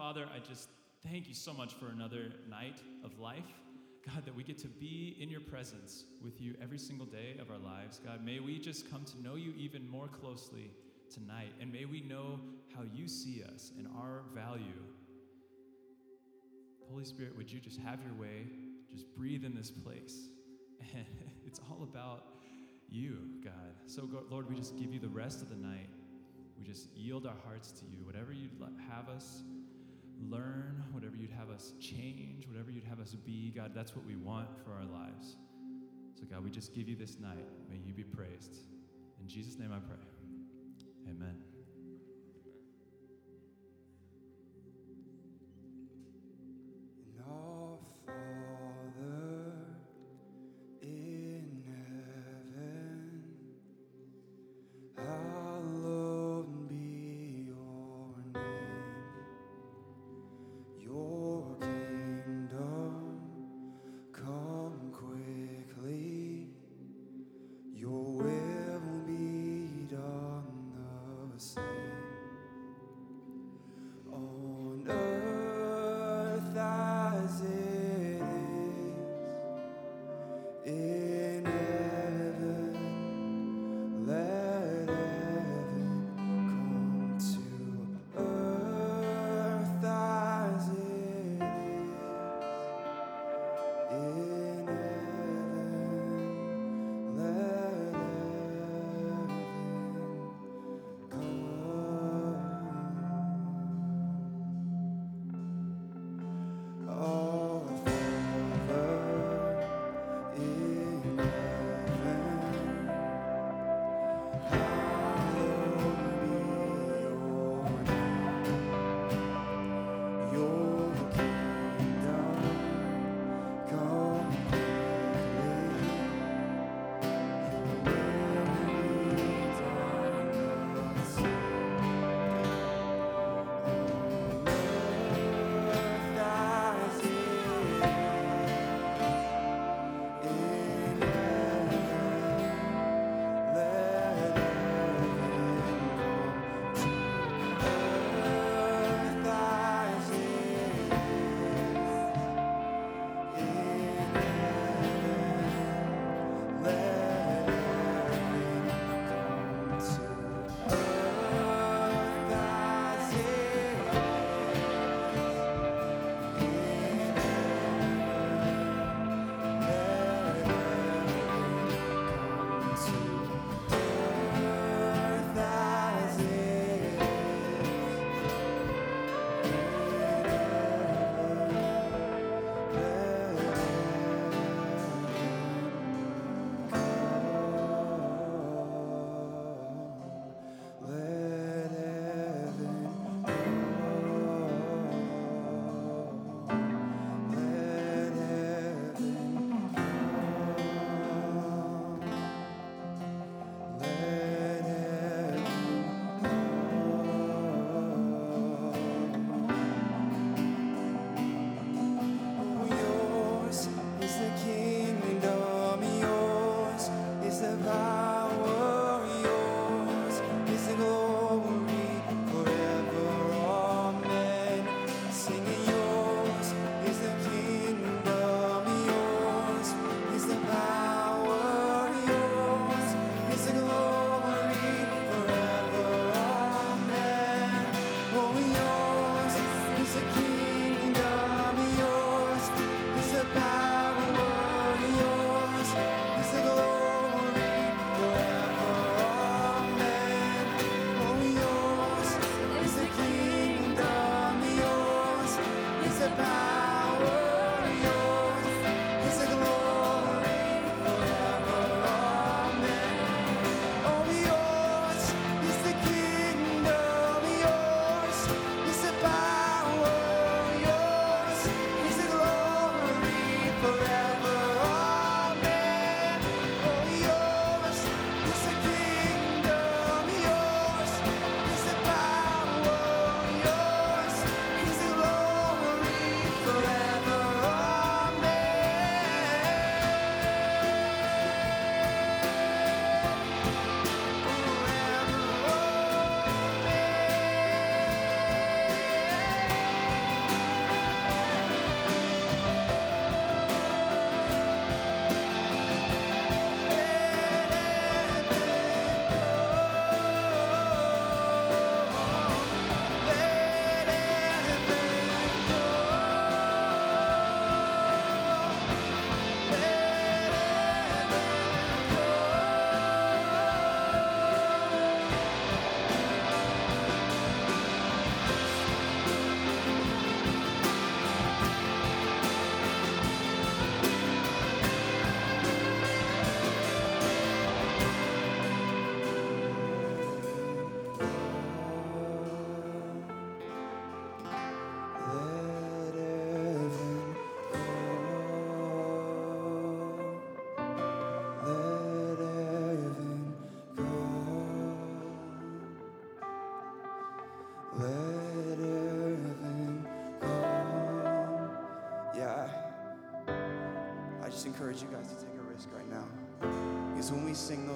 Father, I just thank you so much for another night of life. God, that we get to be in your presence with you every single day of our lives. God, may we just come to know you even more closely tonight. And may we know how you see us and our value. Holy Spirit, would you just have your way? Just breathe in this place. And it's all about you, God. So, Lord, we just give you the rest of the night. We just yield our hearts to you. Whatever you'd have us learn, whatever you'd have us change, whatever you'd have us be, God, that's what we want for our lives. So, God, we just give you this night. May you be praised. In Jesus' name I pray. Amen.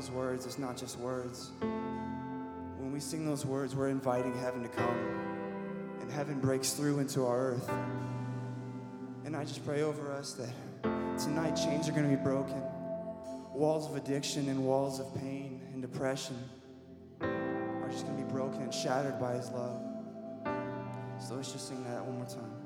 Those words, it's not just words. When we sing those words, we're inviting heaven to come. And heaven breaks through into our earth. And I just pray over us that tonight chains are going to be broken. Walls of addiction and walls of pain and depression are just going to be broken and shattered by His love. So let's just sing that one more time.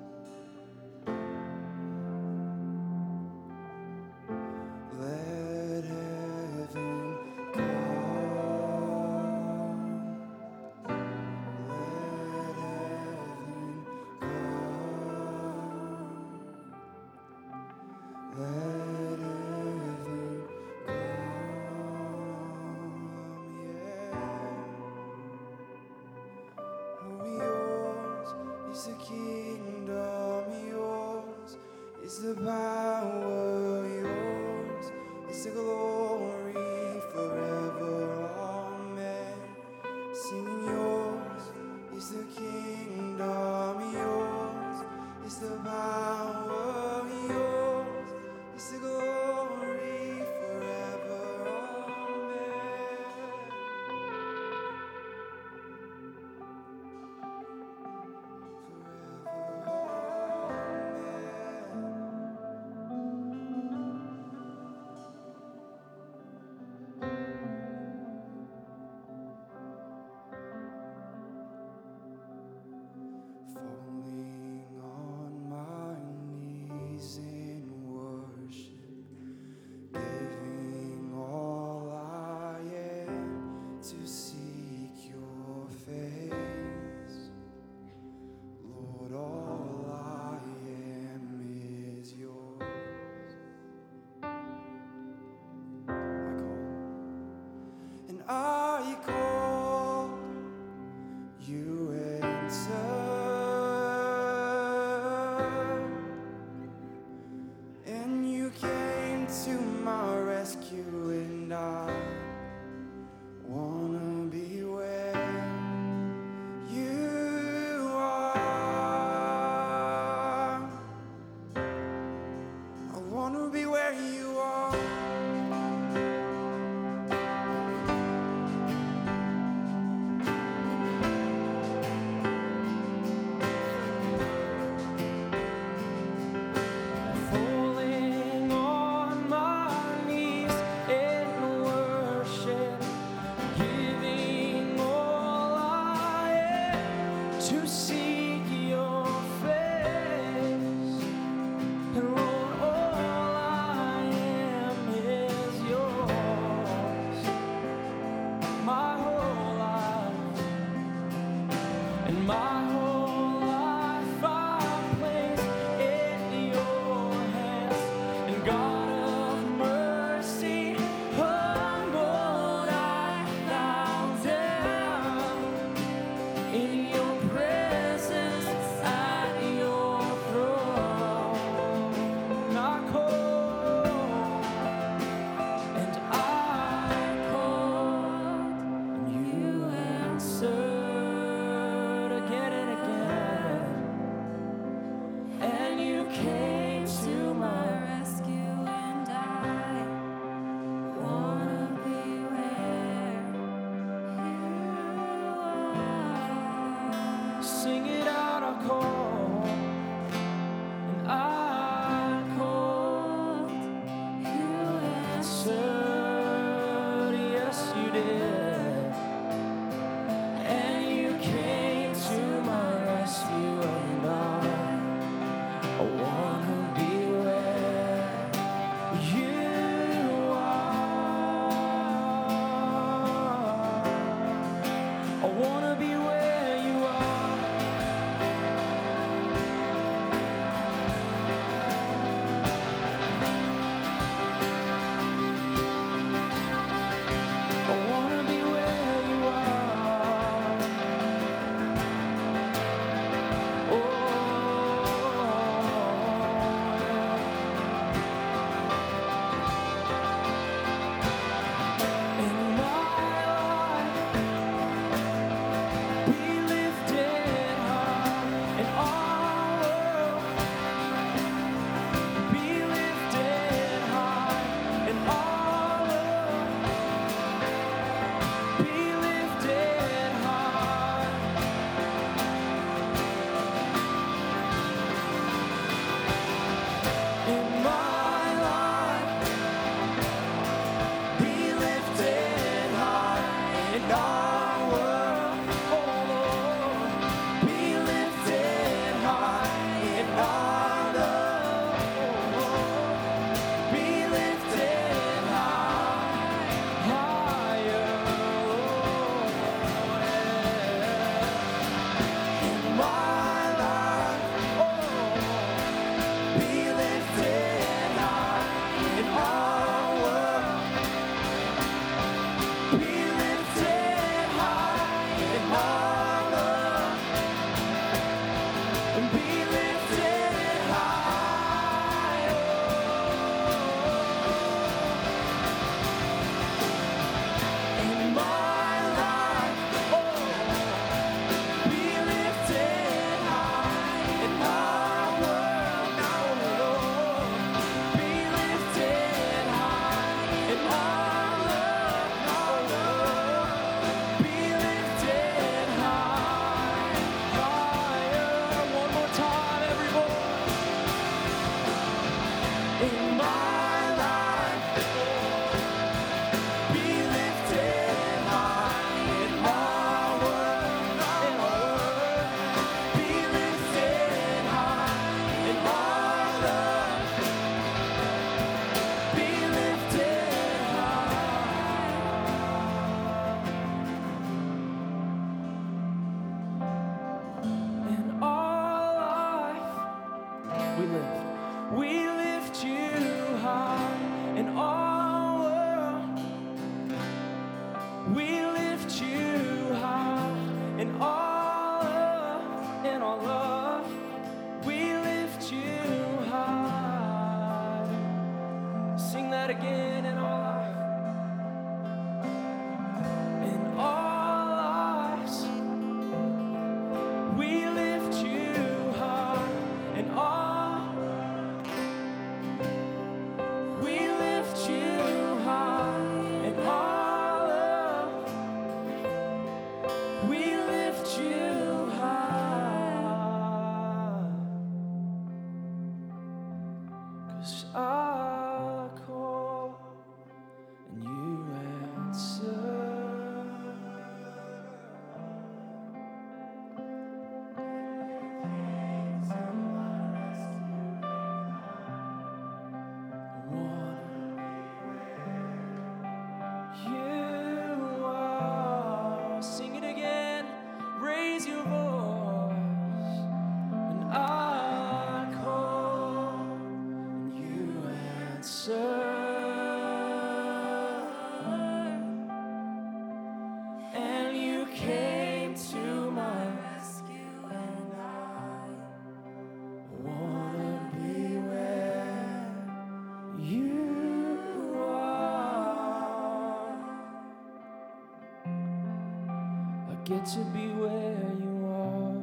get to be where you are.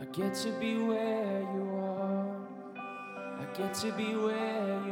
I get to be where you are. I get to be where you are.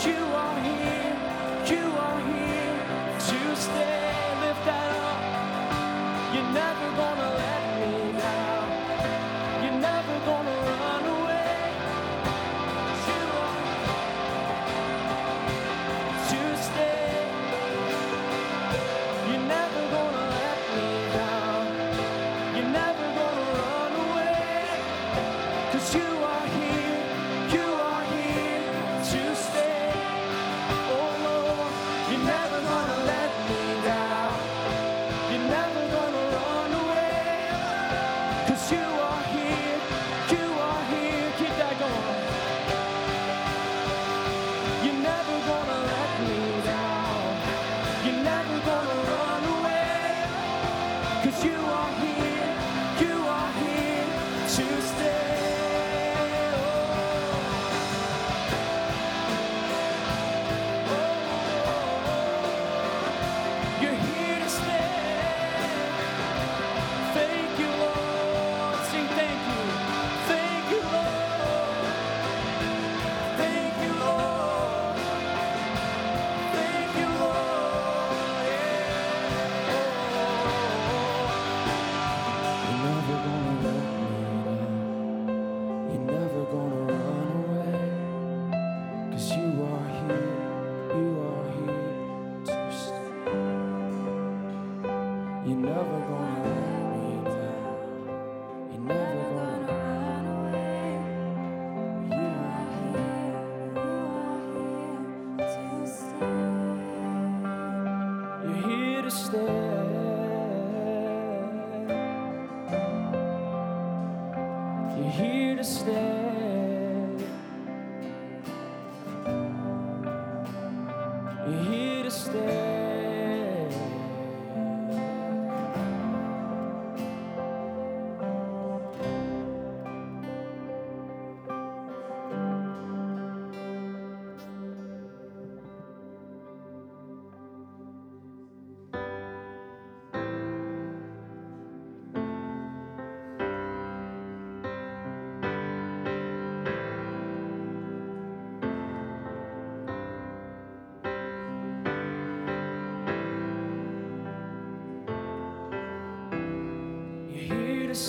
you.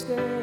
Stay.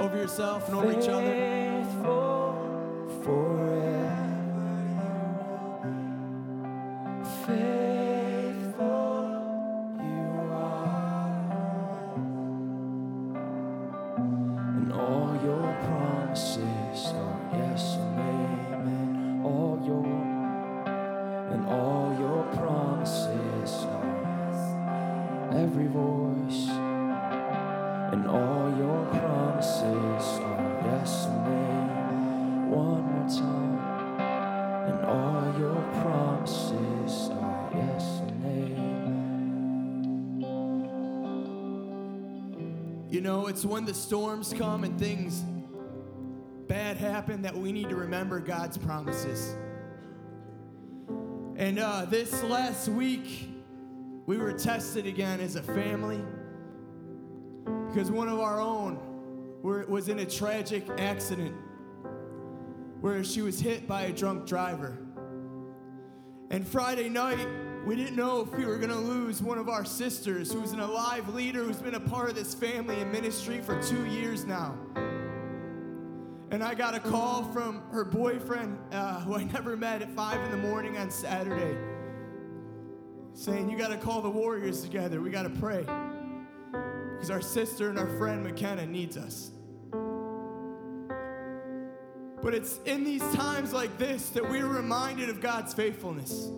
Over yourself and over each other? It's when the storms come and things bad happen that we need to remember God's promises. And uh, this last week, we were tested again as a family because one of our own was in a tragic accident where she was hit by a drunk driver. And Friday night, we didn't know if we were going to lose one of our sisters who's an alive leader who's been a part of this family and ministry for two years now. And I got a call from her boyfriend, uh, who I never met, at 5 in the morning on Saturday, saying, You got to call the Warriors together. We got to pray. Because our sister and our friend McKenna needs us. But it's in these times like this that we're reminded of God's faithfulness.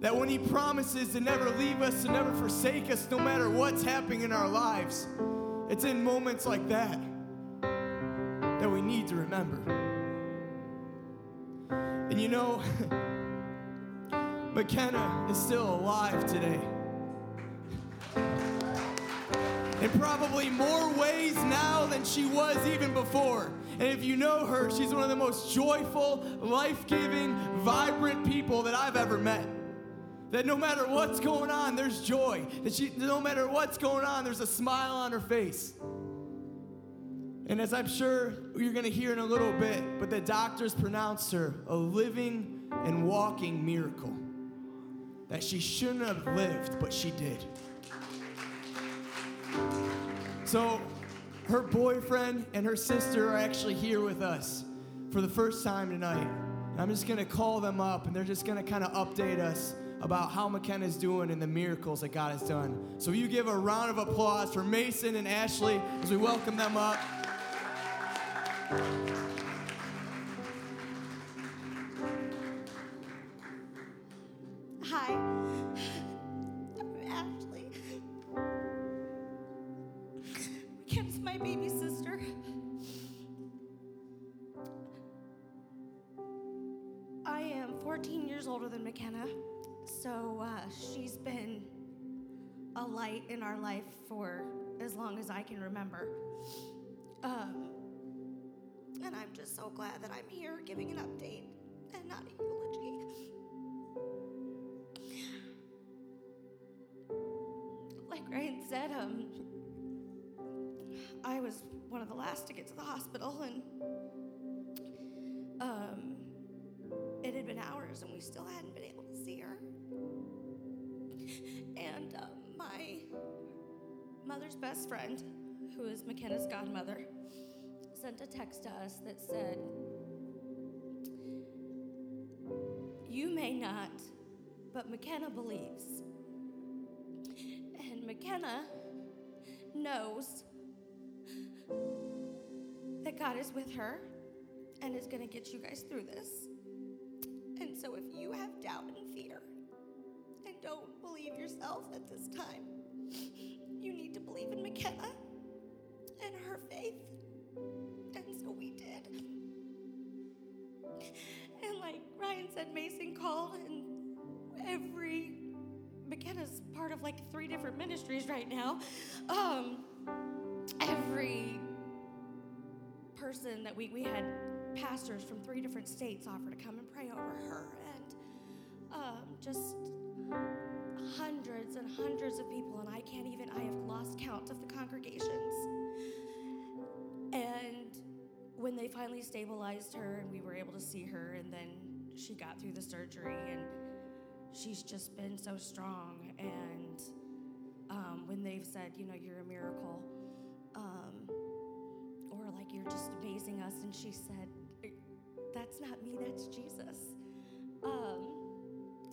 That when He promises to never leave us, to never forsake us, no matter what's happening in our lives, it's in moments like that that we need to remember. And you know, McKenna is still alive today. In probably more ways now than she was even before. And if you know her, she's one of the most joyful, life giving, vibrant people that I've ever met. That no matter what's going on, there's joy. That she, no matter what's going on, there's a smile on her face. And as I'm sure you're going to hear in a little bit, but the doctors pronounced her a living and walking miracle. That she shouldn't have lived, but she did. So, her boyfriend and her sister are actually here with us for the first time tonight. And I'm just going to call them up, and they're just going to kind of update us about how McKenna's doing and the miracles that God has done. So, you give a round of applause for Mason and Ashley as we welcome them up. Hi. I'm Ashley. My baby sister. I am 14 years older than McKenna, so uh, she's been a light in our life for as long as I can remember. Um, and I'm just so glad that I'm here giving an update and not a eulogy. Like Ryan said, um, I was one of the last to get to the hospital, and um, it had been hours, and we still hadn't been able to see her. And um, my mother's best friend, who is McKenna's godmother, sent a text to us that said, You may not, but McKenna believes. And McKenna knows that God is with her and is going to get you guys through this. And so if you have doubt and fear don't believe yourself at this time, you need to believe in McKenna and her faith. And so we did. And like Ryan said, Mason called, and every McKenna's part of like three different ministries right now. Um, every person that we we had pastors from three different states offer to come and pray over her, and um, just hundreds and hundreds of people, and I can't even. I have lost count of the congregations. And when they finally stabilized her and we were able to see her, and then she got through the surgery, and she's just been so strong. And um, when they've said, you know, you're a miracle, um, or like you're just amazing us, and she said, that's not me, that's Jesus. Um,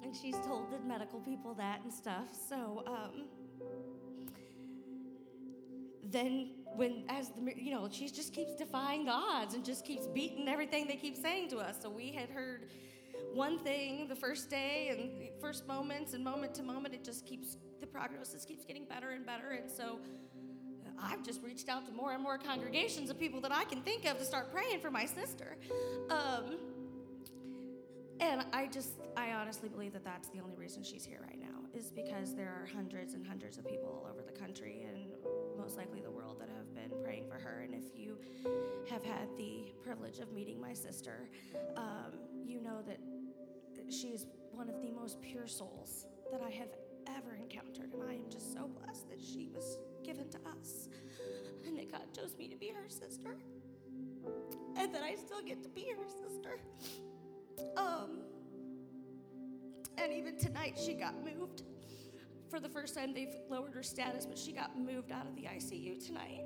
and she's told the medical people that and stuff. So, um, then when as the you know she just keeps defying the odds and just keeps beating everything they keep saying to us so we had heard one thing the first day and first moments and moment to moment it just keeps the prognosis keeps getting better and better and so I've just reached out to more and more congregations of people that I can think of to start praying for my sister. Um, and I just, I honestly believe that that's the only reason she's here right now, is because there are hundreds and hundreds of people all over the country and most likely the world that have been praying for her. And if you have had the privilege of meeting my sister, um, you know that she is one of the most pure souls that I have ever encountered. And I am just so blessed that she was given to us and that God chose me to be her sister and that I still get to be her sister. Um, and even tonight, she got moved. For the first time, they've lowered her status, but she got moved out of the ICU tonight.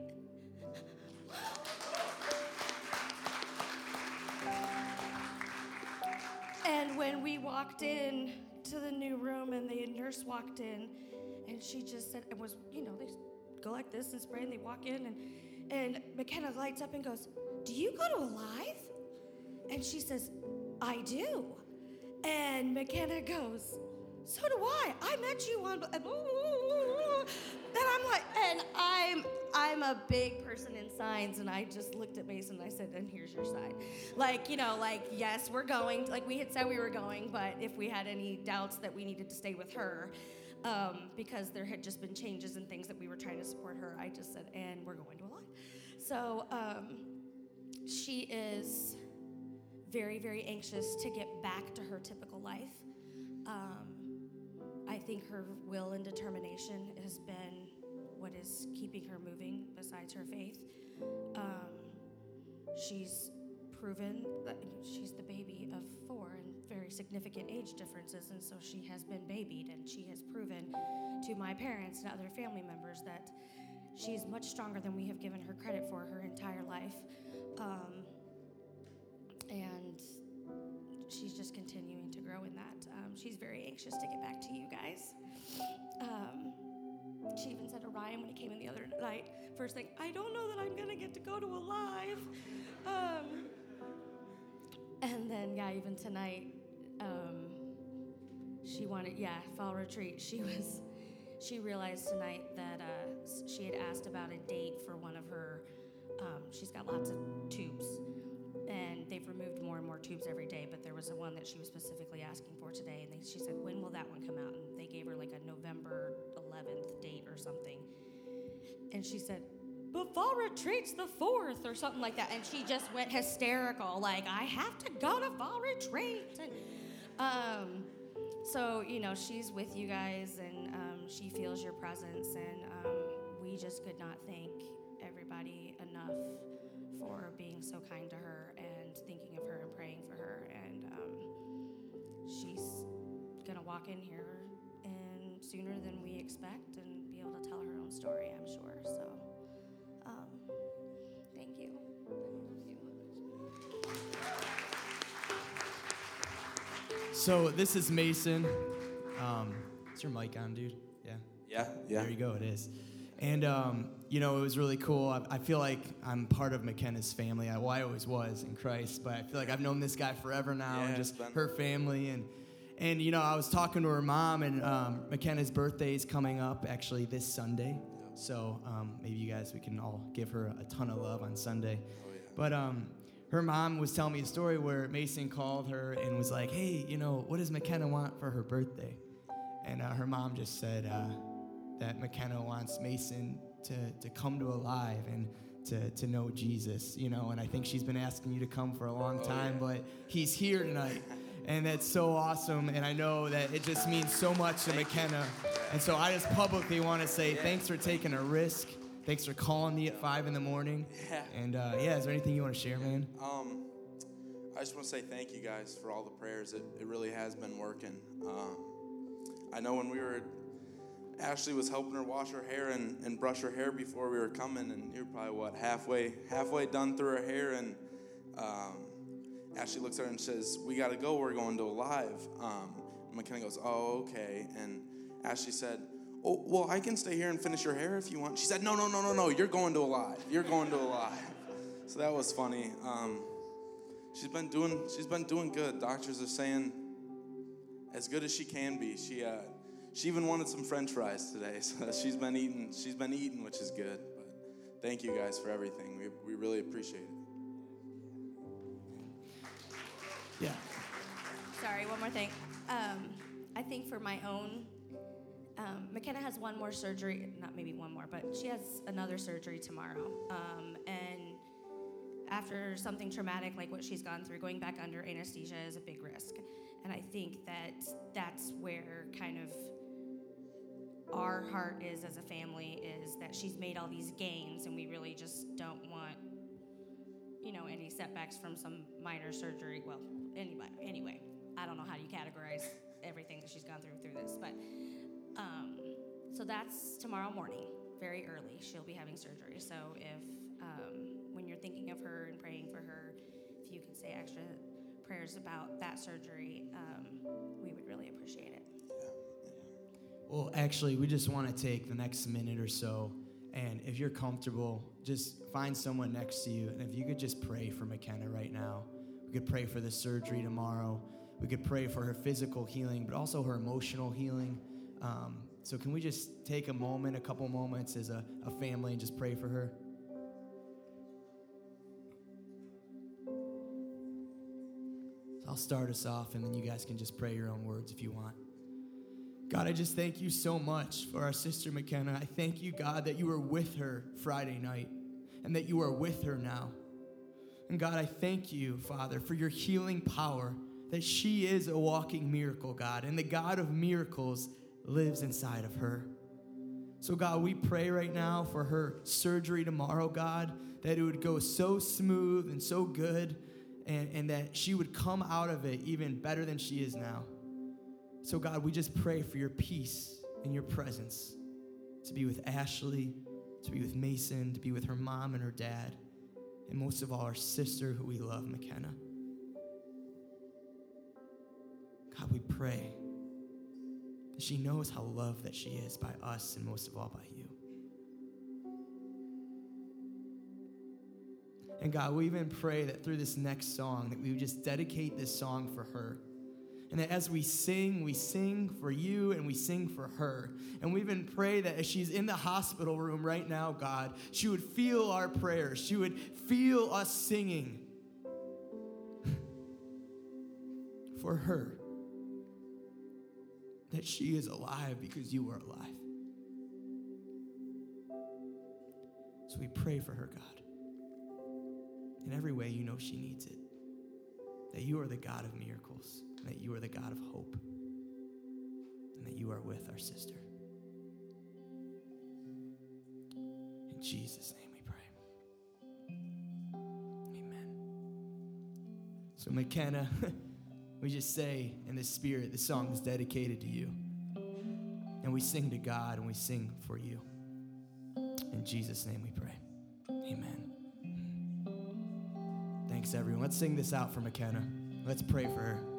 And when we walked in to the new room, and the nurse walked in, and she just said, it was, you know, they go like this and spray, and they walk in, and, and McKenna lights up and goes, Do you go to Alive? And she says, I do. And McKenna goes, So do I. I met you on. And I'm like, and I'm I'm a big person in signs, and I just looked at Mason and I said, and here's your sign. Like, you know, like, yes, we're going. Like we had said we were going, but if we had any doubts that we needed to stay with her, um, because there had just been changes and things that we were trying to support her, I just said, and we're going to a lot. So um, she is very, very anxious to get back to her typical life. Um, I think her will and determination has been what is keeping her moving besides her faith. Um, she's proven that she's the baby of four and very significant age differences, and so she has been babied, and she has proven to my parents and other family members that she is much stronger than we have given her credit for her entire life. Um, and she's just continuing to grow in that. Um, she's very anxious to get back to you guys. Um, she even said to Ryan when he came in the other night, first thing, I don't know that I'm gonna get to go to Alive. Um, and then, yeah, even tonight, um, she wanted, yeah, fall retreat. She was, she realized tonight that uh, she had asked about a date for one of her, um, she's got lots of tubes they've removed more and more tubes every day but there was a one that she was specifically asking for today and they, she said when will that one come out? And they gave her like a november 11th date or something. And she said but fall retreat's the fourth or something like that. And she just went hysterical like i have to go to fall retreat. And um, so you know she's with you guys and um, she feels your presence and um, we just could not thank everybody enough for being so kind to her of her and praying for her. And um, she's gonna walk in here and sooner than we expect and be able to tell her own story, I'm sure. So, um, thank you. So this is Mason. Um, is your mic on, dude? Yeah. Yeah, yeah. There you go. It is. And um, you know, it was really cool. I, I feel like I'm part of McKenna's family. I, well, I always was in Christ, but I feel like I've known this guy forever now, Yeah, and just her family. And and you know, I was talking to her mom, and um, McKenna's birthday is coming up actually this Sunday. So um, maybe you guys we can all give her a ton of love on Sunday. Oh, yeah. But um, her mom was telling me a story where Mason called her and was like, "Hey, you know, what does McKenna want for her birthday?" And uh, her mom just said uh, that McKenna wants Mason to, to come to Alive and to, to know Jesus, you know. And I think she's been asking you to come for a long Oh, time, yeah. but he's here tonight. And that's so awesome. And I know that it just means so much to McKenna. And so I just publicly want to say Yeah. thanks for taking a risk. Thanks for calling me at five in the morning. Yeah. And uh, yeah, is there anything you want to share, man? Um, I just want to say thank you guys for all the prayers. It, it really has been working. Um, I know when we were, Ashley was helping her wash her hair and, and brush her hair before we were coming, and you're probably what halfway halfway done through her hair, and um, Ashley looks at her and says, "We got to go. We're going to Alive." Um, and McKenna goes, "Oh, okay." And Ashley said, "Oh, well, I can stay here and finish your hair if you want." She said, "No, no, no, no, no. You're going to Alive. You're going to Alive." So that was funny. Um, she's been doing she's been doing good. Doctors are saying as good as she can be. She uh, she even wanted some French fries today, so she's been eating she's been eating, which is good. But thank you guys for everything. We we really appreciate it. Yeah. Sorry, one more thing. Um, I think for my own, um, McKenna has one more surgery, not maybe one more, but she has another surgery tomorrow. Um, and after something traumatic like what she's gone through, going back under anesthesia is a big risk. And I think that that's where kind of our heart is as a family is that she's made all these gains and we really just don't want you know any setbacks from some minor surgery. Well anyway anyway i don't know how you categorize everything that she's gone through through this but um, so that's tomorrow morning very early she'll be having surgery. So if um, when you're thinking of her and praying for her if you could say extra prayers about that surgery um, we would really appreciate it Well, actually, we just want to take the next minute or so, and if you're comfortable, just find someone next to you. And if you could just pray for McKenna right now, we could pray for the surgery tomorrow. We could pray for her physical healing, but also her emotional healing. Um, so, can we just take a moment, a couple moments as a, a family, and just pray for her? I'll start us off, and then you guys can just pray your own words if you want. God, I just thank you so much for our sister McKenna. I thank you, God, that you were with her Friday night and that you are with her now. And God, I thank you, Father, for your healing power, that she is a walking miracle, God. And the God of miracles lives inside of her. So, God, we pray right now for her surgery tomorrow, God, that it would go so smooth and so good, and, and that she would come out of it even better than she is now. So, God, we just pray for your peace and your presence to be with Ashley, to be with Mason, to be with her mom and her dad, and most of all, our sister who we love, McKenna. God, we pray that she knows how loved that she is by us and most of all by you. And God, we even pray that through this next song, that we would just dedicate this song for her. And that as we sing, we sing for you and we sing for her. And we even pray that as she's in the hospital room right now, God, she would feel our prayers. She would feel us singing for her. That she is alive because you are alive. So we pray for her, God. In every way, you know she needs it. That you are the God of miracles and that you are the God of hope, and that you are with our sister. In Jesus' name we pray. Amen. So, McKenna, we just say in the spirit, the song is dedicated to you. And we sing to God and we sing for you. In Jesus' name we pray. Amen. Thanks, everyone. Let's sing this out for McKenna. Let's pray for her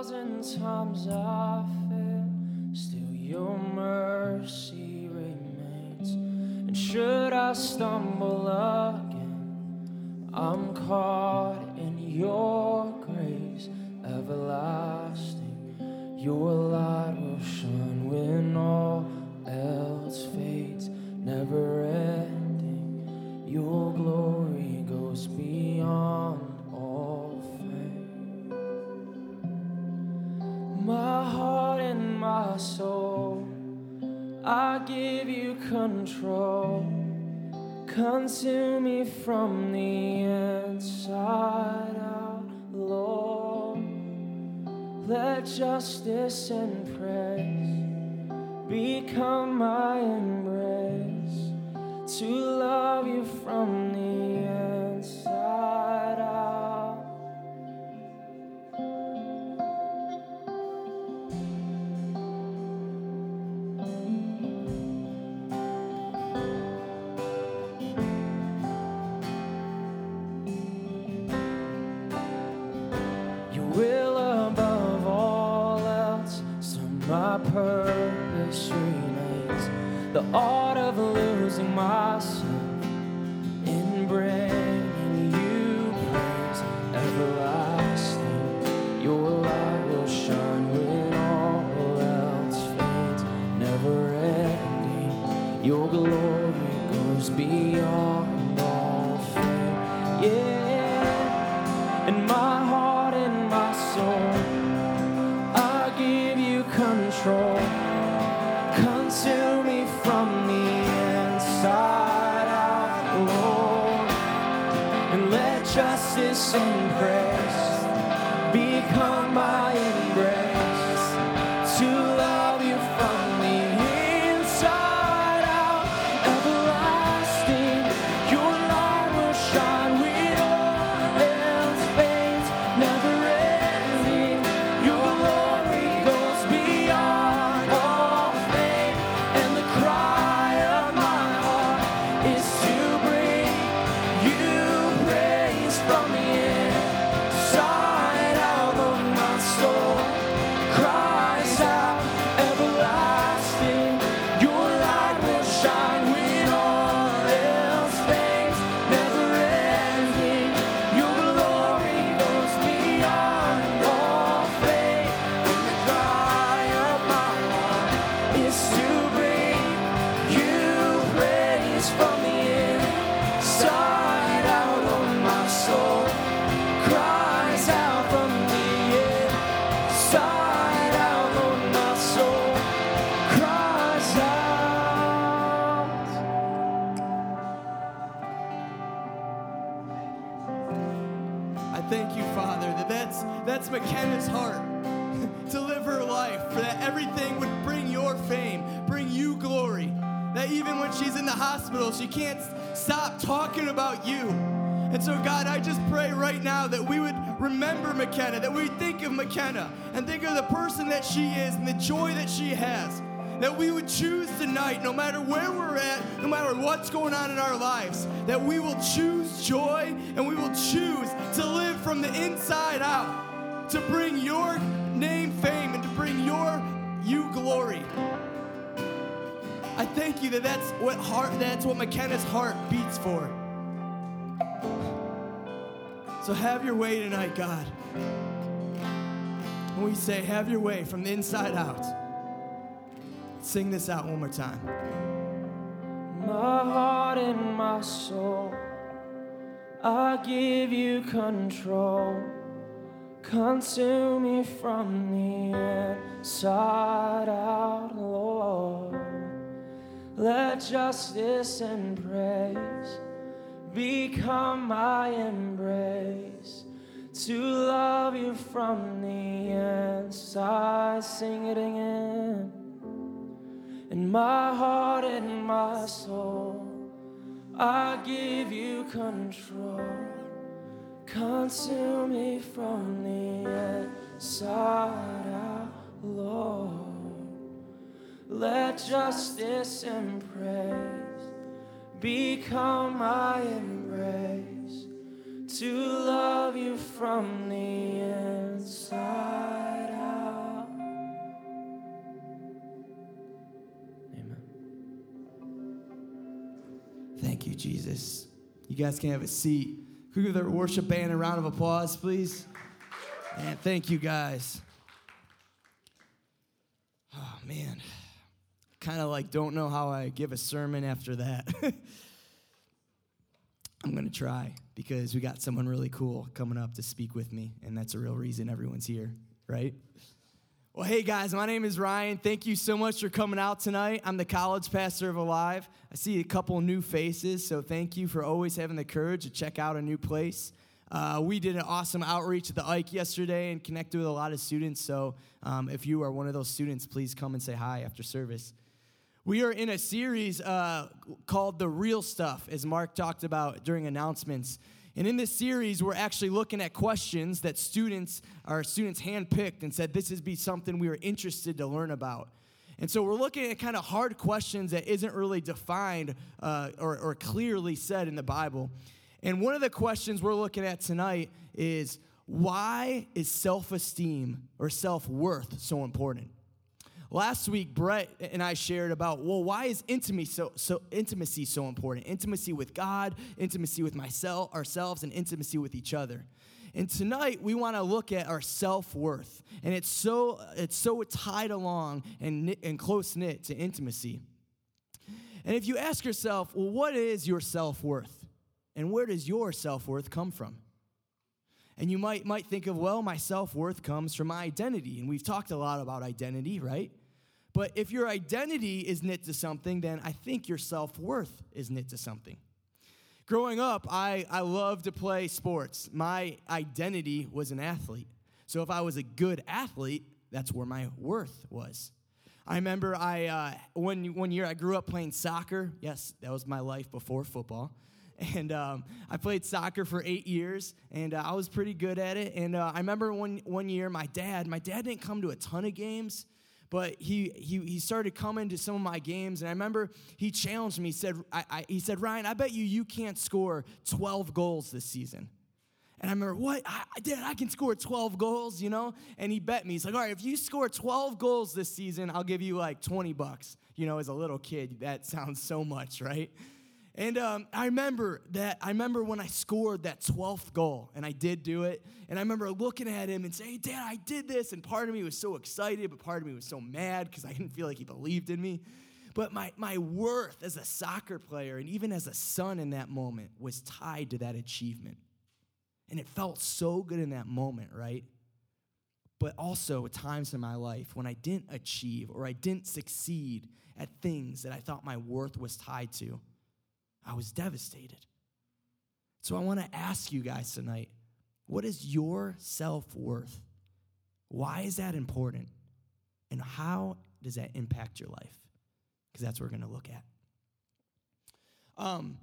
thousand times I fail, still your mercy remains. And should I stumble again, I'm caught in your grace everlasting. Your light will shine when all else fades, never ending. Your glory I give you control. Consume me from the inside out, Lord. Let justice and praise become my embrace to love you from the what's going on in our lives, that we will choose joy and we will choose to live from the inside out, to bring your name fame and to bring your you glory. I thank you that that's what heart that's what McKenna's heart beats for. So have your way tonight, God. And we say, have your way from the inside out. Sing this out one more time. My heart and my soul, I give you control. Consume me from the inside out, Lord. Let justice and praise become my embrace. To love you from the inside, sing it again. In my heart and my soul, I give you control. Consume me from the inside out, Lord. Let justice and praise become my embrace. To love you from the inside Thank you, Jesus. You guys can have a seat. Could we give the worship band a round of applause, please? And thank you, guys. Oh, man. Kind of like don't know how I give a sermon after that. I'm going to try because we got someone really cool coming up to speak with me, and that's a real reason everyone's here, right? Well, hey guys, my name is Ryan. Thank you so much for coming out tonight. I'm the college pastor of Alive. I see a couple new faces, so thank you for always having the courage to check out a new place. Uh, we did an awesome outreach at the Ike yesterday and connected with a lot of students. So um, if you are one of those students, please come and say hi after service. We are in a series uh, called The Real Stuff, as Mark talked about during announcements. And in this series, we're actually looking at questions that students, our students handpicked and said this would be something we were interested to learn about. And so we're looking at kind of hard questions that isn't really defined uh, or, or clearly said in the Bible. And one of the questions we're looking at tonight is why is self esteem or self worth so important? Last week, Brett and I shared about, well, why is intimacy so, so, intimacy so important? Intimacy with God, intimacy with myself, ourselves, and intimacy with each other. And tonight we want to look at our self-worth. And it's so it's so tied along and, and close knit to intimacy. And if you ask yourself, well, what is your self-worth? And where does your self-worth come from? And you might might think of, well, my self-worth comes from my identity. And we've talked a lot about identity, right? But if your identity is knit to something, then I think your self worth is knit to something. Growing up, I, I loved to play sports. My identity was an athlete. So if I was a good athlete, that's where my worth was. I remember I uh, one one year I grew up playing soccer. Yes, that was my life before football, and um, I played soccer for eight years, and uh, I was pretty good at it. And uh, I remember one one year my dad my dad didn't come to a ton of games, but he, he, he started coming to some of my games and i remember he challenged me. He said, I, I, he said ryan i bet you you can't score 12 goals this season. And i remember what? I, dad i can score 12 goals you know? And he bet me. He's like all right if you score 12 goals this season i'll give you like 20 bucks. You know as a little kid that sounds so much right and um, I remember that, I remember when I scored that 12th goal, and I did do it. And I remember looking at him and saying, Dad, I did this. And part of me was so excited, but part of me was so mad because I didn't feel like he believed in me. But my, my worth as a soccer player and even as a son in that moment was tied to that achievement. And it felt so good in that moment, right? But also at times in my life when I didn't achieve or I didn't succeed at things that I thought my worth was tied to I was devastated. So I want to ask you guys tonight what is your self worth? Why is that important? And how does that impact your life? Because that's what we're going to look at. Um,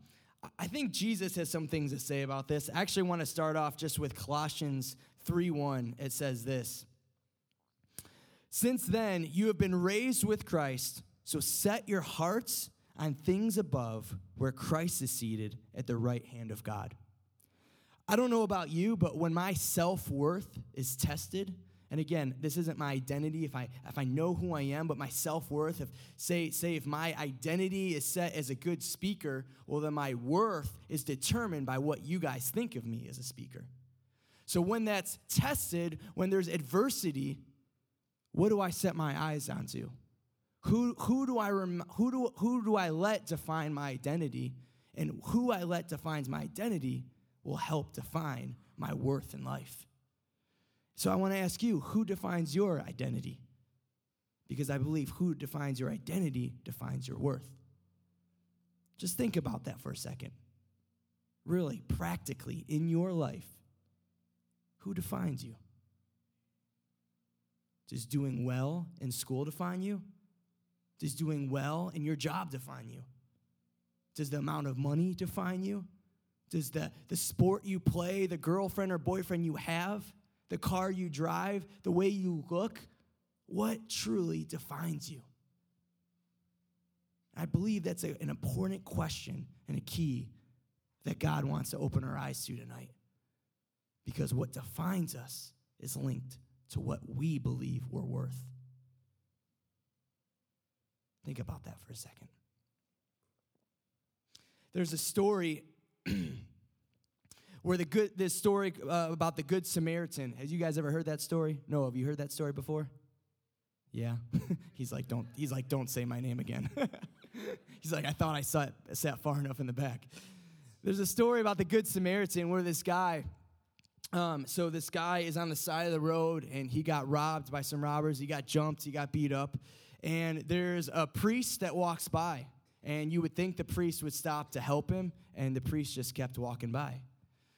I think Jesus has some things to say about this. I actually want to start off just with Colossians 3 1. It says this. Since then, you have been raised with Christ, so set your hearts on things above where Christ is seated at the right hand of God. I don't know about you, but when my self worth is tested, and again, this isn't my identity if I if I know who I am, but my self-worth, if say say if my identity is set as a good speaker, well then my worth is determined by what you guys think of me as a speaker. So when that's tested, when there's adversity, what do I set my eyes onto? Who, who, do I rem, who, do, who do I let define my identity? And who I let defines my identity will help define my worth in life. So I want to ask you who defines your identity? Because I believe who defines your identity defines your worth. Just think about that for a second. Really, practically, in your life, who defines you? Does doing well in school define you? Does doing well in your job define you? Does the amount of money define you? Does the, the sport you play, the girlfriend or boyfriend you have, the car you drive, the way you look, what truly defines you? I believe that's a, an important question and a key that God wants to open our eyes to tonight. Because what defines us is linked to what we believe we're worth. Think about that for a second. There's a story where the good this story uh, about the good Samaritan. Has you guys ever heard that story? No, have you heard that story before? Yeah. he's like, don't. He's like, don't say my name again. he's like, I thought I sat, sat far enough in the back. There's a story about the good Samaritan where this guy. Um, so this guy is on the side of the road and he got robbed by some robbers. He got jumped. He got beat up. And there's a priest that walks by. And you would think the priest would stop to help him, and the priest just kept walking by.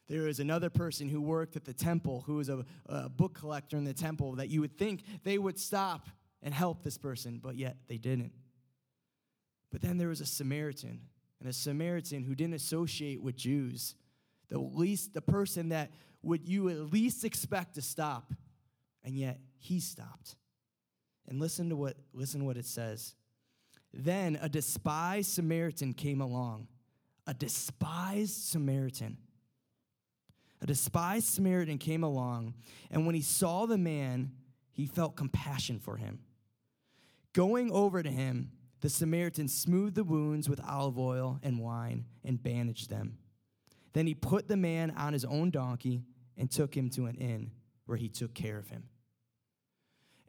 There was another person who worked at the temple, who was a, a, book collector in the temple, that you would think they would stop and help this person, but yet they didn't. But then there was a Samaritan, and a Samaritan who didn't associate with Jews, the least the person that would you at least expect to stop, and yet he stopped. And listen to what listen to what it says. Then a despised Samaritan came along. A despised Samaritan a despised Samaritan came along, and when he saw the man, he felt compassion for him. Going over to him, the Samaritan smoothed the wounds with olive oil and wine and bandaged them. Then he put the man on his own donkey and took him to an inn where he took care of him.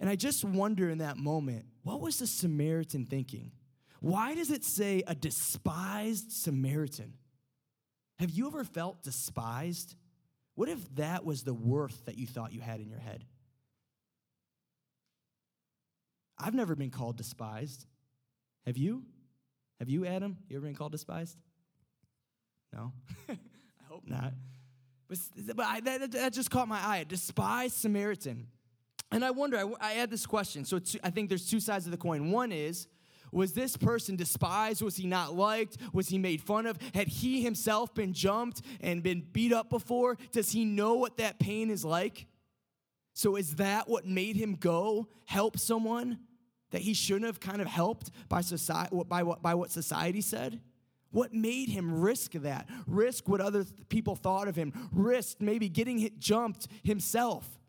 And I just wonder in that moment, what was the Samaritan thinking? Why does it say a despised Samaritan? Have you ever felt despised? What if that was the worth that you thought you had in your head? I've never been called despised. Have you? Have you, Adam? You ever been called despised? No? I hope not. But, but I, that, that, just caught my eye. A despised Samaritan. And I wonder, I, I had this question. So I think there's two sides of the coin. One is, was this person despised? Was he not liked? Was he made fun of? Had he himself been jumped and been beat up before? Does he know what that pain is like? So, is that what made him go help someone that he shouldn't have kind of helped by, society, by, what, by what society said? What made him risk that? Risk what other people thought of him? Risk maybe getting hit, jumped himself?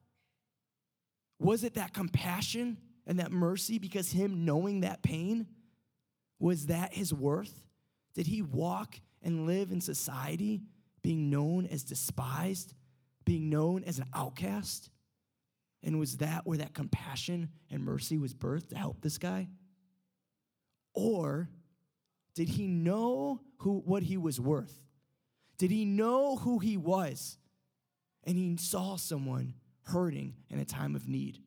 Was it that compassion? and that mercy because him knowing that pain was that his worth? Did he walk and live in society being known as despised, being known as an outcast? And was that where that compassion and mercy was birthed to help this guy? Or did he know who, what he was worth? Did he know who he was? And he saw someone hurting in a time of need.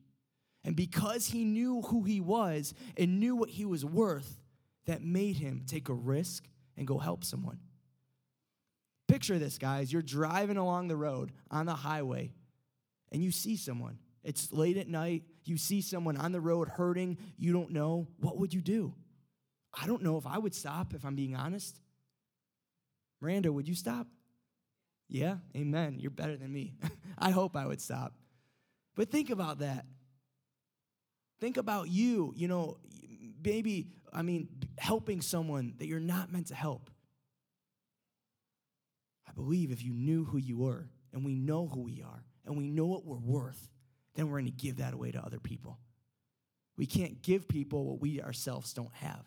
And because he knew who he was and knew what he was worth, that made him take a risk and go help someone. Picture this, guys. You're driving along the road on the highway and you see someone It's late at night. You see someone on the road hurting. You don't know. What would you do? I don't know if I would stop, if I'm being honest. Miranda, would you stop? Yeah, amen. You're better than me. I hope I would stop. But think about that. Think about you, you know, maybe, I mean, helping someone that you're not meant to help. I believe if you knew who you were, and we know who we are, and we know what we're worth, then we're going to give that away to other people. We can't give people what we ourselves don't have.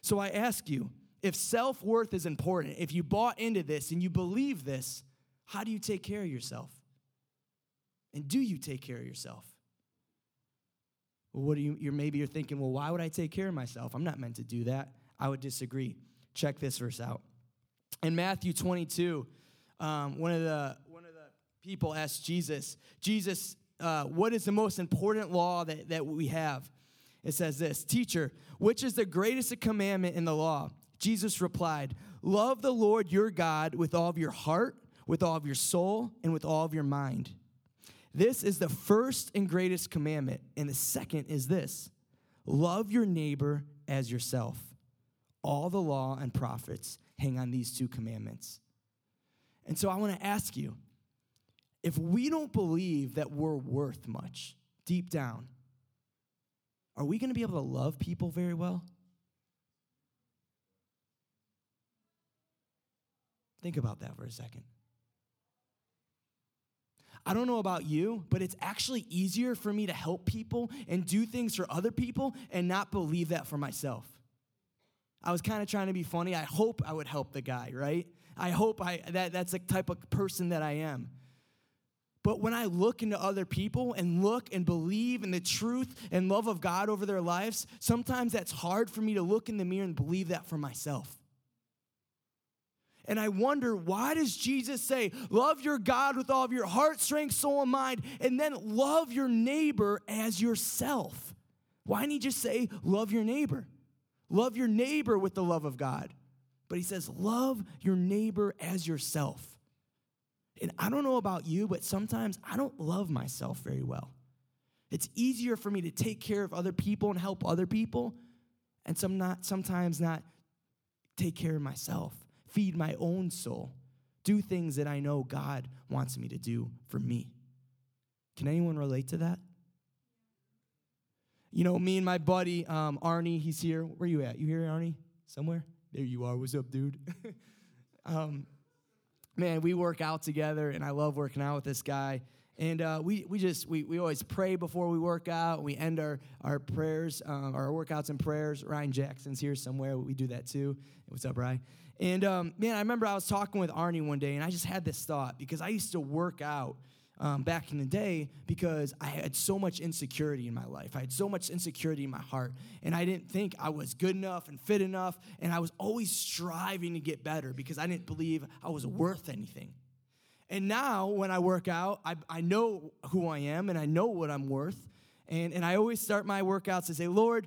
So I ask you, if self worth is important, if you bought into this and you believe this, how do you take care of yourself? And do you take care of yourself? Well, what do you, you're maybe you're thinking, well, why would I take care of myself? I'm not meant to do that. I would disagree. Check this verse out. In Matthew 22, um, one of the one of the people asked Jesus, Jesus, uh, what is the most important law that, that we have? It says this, teacher, which is the greatest commandment in the law? Jesus replied, Love the Lord your God with all of your heart, with all of your soul, and with all of your mind. This is the first and greatest commandment. And the second is this love your neighbor as yourself. All the law and prophets hang on these two commandments. And so I want to ask you if we don't believe that we're worth much deep down, are we going to be able to love people very well? Think about that for a second. I don't know about you, but it's actually easier for me to help people and do things for other people and not believe that for myself. I was kind of trying to be funny. I hope I would help the guy, right? I hope I that that's the type of person that I am. But when I look into other people and look and believe in the truth and love of God over their lives, sometimes that's hard for me to look in the mirror and believe that for myself. And I wonder, why does Jesus say, love your God with all of your heart, strength, soul, and mind, and then love your neighbor as yourself? Why didn't he just say, love your neighbor? Love your neighbor with the love of God. But he says, love your neighbor as yourself. And I don't know about you, but sometimes I don't love myself very well. It's easier for me to take care of other people and help other people, and some not, sometimes not take care of myself feed my own soul, do things that I know God wants me to do for me. Can anyone relate to that? You know, me and my buddy um, Arnie, he's here. Where you at? You here, Arnie? Somewhere? There you are. What's up, dude? um, man, we work out together, and I love working out with this guy. And uh, we, we just, we, we always pray before we work out. We end our, our prayers, um, our workouts and prayers. Ryan Jackson's here somewhere. We do that too. What's up, Ryan? And um, man, I remember I was talking with Arnie one day, and I just had this thought because I used to work out um, back in the day because I had so much insecurity in my life. I had so much insecurity in my heart, and I didn't think I was good enough and fit enough, and I was always striving to get better because I didn't believe I was worth anything. And now, when I work out, I, I know who I am and I know what I'm worth. And, and I always start my workouts to say, Lord,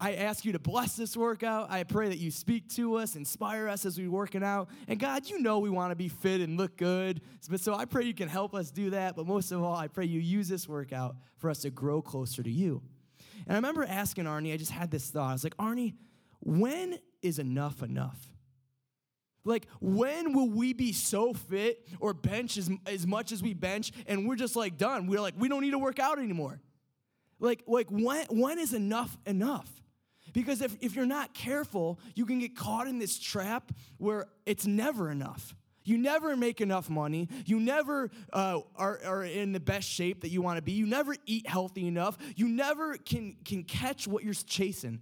I ask you to bless this workout. I pray that you speak to us, inspire us as we're working out. And God, you know we want to be fit and look good. But so I pray you can help us do that. But most of all, I pray you use this workout for us to grow closer to you. And I remember asking Arnie, I just had this thought. I was like, Arnie, when is enough enough? Like, when will we be so fit or bench as, as much as we bench and we're just like done? We're like, we don't need to work out anymore. Like, like when, when is enough enough? Because if, if you're not careful, you can get caught in this trap where it's never enough. You never make enough money. You never uh, are, are in the best shape that you want to be. You never eat healthy enough. You never can, can catch what you're chasing.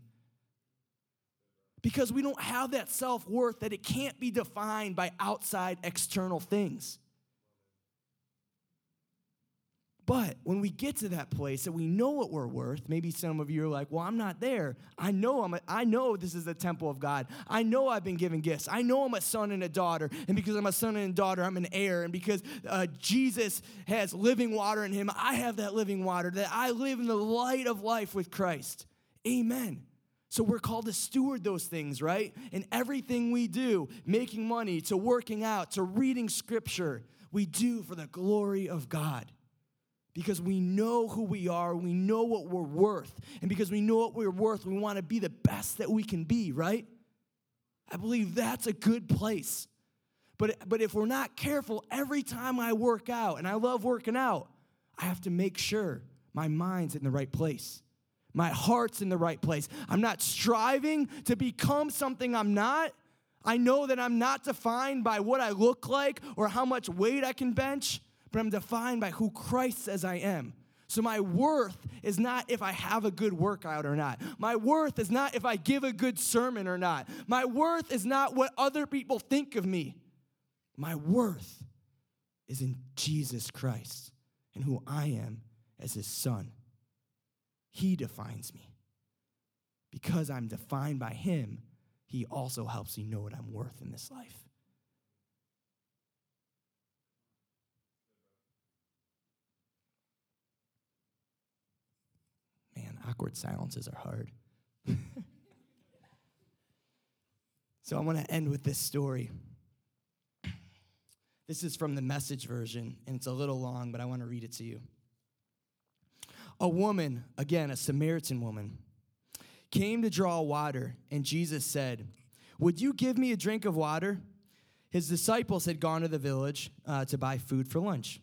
Because we don't have that self worth that it can't be defined by outside external things. But when we get to that place that we know what we're worth, maybe some of you are like, "Well, I'm not there. I know I'm a, I know this is the temple of God. I know I've been given gifts. I know I'm a son and a daughter. And because I'm a son and a daughter, I'm an heir. And because uh, Jesus has living water in him, I have that living water that I live in the light of life with Christ." Amen. So we're called to steward those things, right? In everything we do, making money, to working out, to reading scripture, we do for the glory of God. Because we know who we are, we know what we're worth. And because we know what we're worth, we want to be the best that we can be, right? I believe that's a good place. But, but if we're not careful, every time I work out, and I love working out, I have to make sure my mind's in the right place. My heart's in the right place. I'm not striving to become something I'm not. I know that I'm not defined by what I look like or how much weight I can bench but I'm defined by who Christ says I am. So my worth is not if I have a good workout or not. My worth is not if I give a good sermon or not. My worth is not what other people think of me. My worth is in Jesus Christ and who I am as his son. He defines me. Because I'm defined by him, he also helps me know what I'm worth in this life. Awkward silences are hard. so I want to end with this story. This is from the message version, and it's a little long, but I want to read it to you. A woman, again, a Samaritan woman, came to draw water, and Jesus said, Would you give me a drink of water? His disciples had gone to the village uh, to buy food for lunch.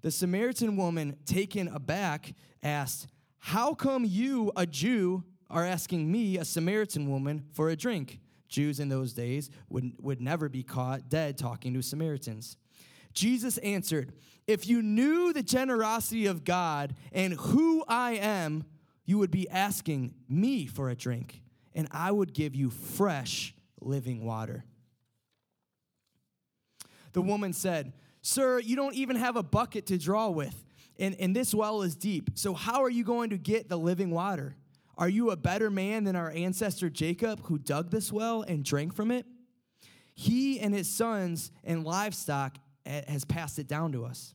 The Samaritan woman, taken aback, asked, how come you, a Jew, are asking me, a Samaritan woman, for a drink? Jews in those days would, would never be caught dead talking to Samaritans. Jesus answered, If you knew the generosity of God and who I am, you would be asking me for a drink, and I would give you fresh living water. The woman said, Sir, you don't even have a bucket to draw with and, and this well is deep. So, how are you going to get the living water? Are you a better man than our ancestor Jacob, who dug this well and drank from it? He and his sons and livestock has passed it down to us.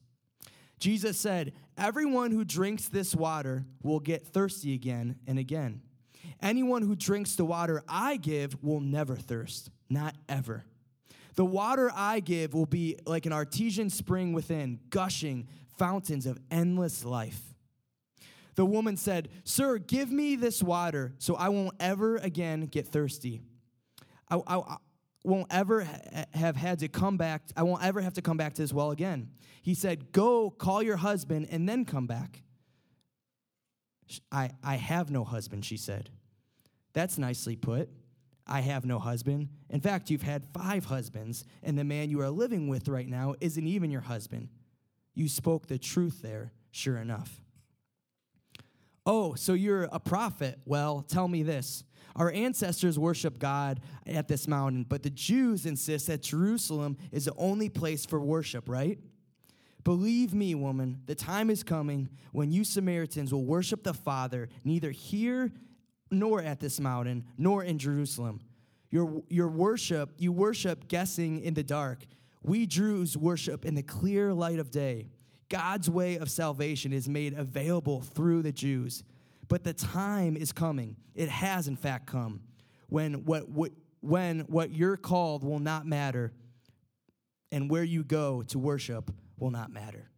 Jesus said, Everyone who drinks this water will get thirsty again and again. Anyone who drinks the water I give will never thirst, not ever. The water I give will be like an artesian spring within, gushing fountains of endless life. The woman said, Sir, give me this water so I won't ever again get thirsty. I, I, I won't ever ha- have had to come back. I won't ever have to come back to this well again. He said, Go call your husband and then come back. I, I have no husband, she said. That's nicely put. I have no husband. In fact, you've had five husbands, and the man you are living with right now isn't even your husband. You spoke the truth there, sure enough. Oh, so you're a prophet? Well, tell me this. Our ancestors worship God at this mountain, but the Jews insist that Jerusalem is the only place for worship, right? Believe me, woman, the time is coming when you Samaritans will worship the Father neither here nor at this mountain, nor in Jerusalem. Your, your worship, you worship guessing in the dark. We Jews worship in the clear light of day. God's way of salvation is made available through the Jews. But the time is coming. It has, in fact, come when what, what, when what you're called will not matter and where you go to worship will not matter.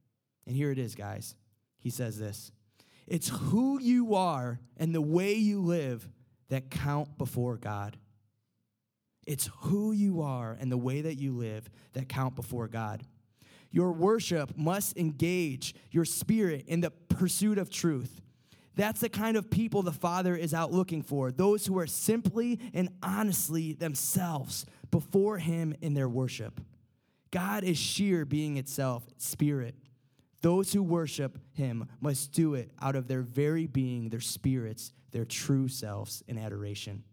And here it is, guys. He says this It's who you are and the way you live that count before God. It's who you are and the way that you live that count before God. Your worship must engage your spirit in the pursuit of truth. That's the kind of people the Father is out looking for those who are simply and honestly themselves before Him in their worship. God is sheer being itself, spirit. Those who worship Him must do it out of their very being, their spirits, their true selves in adoration.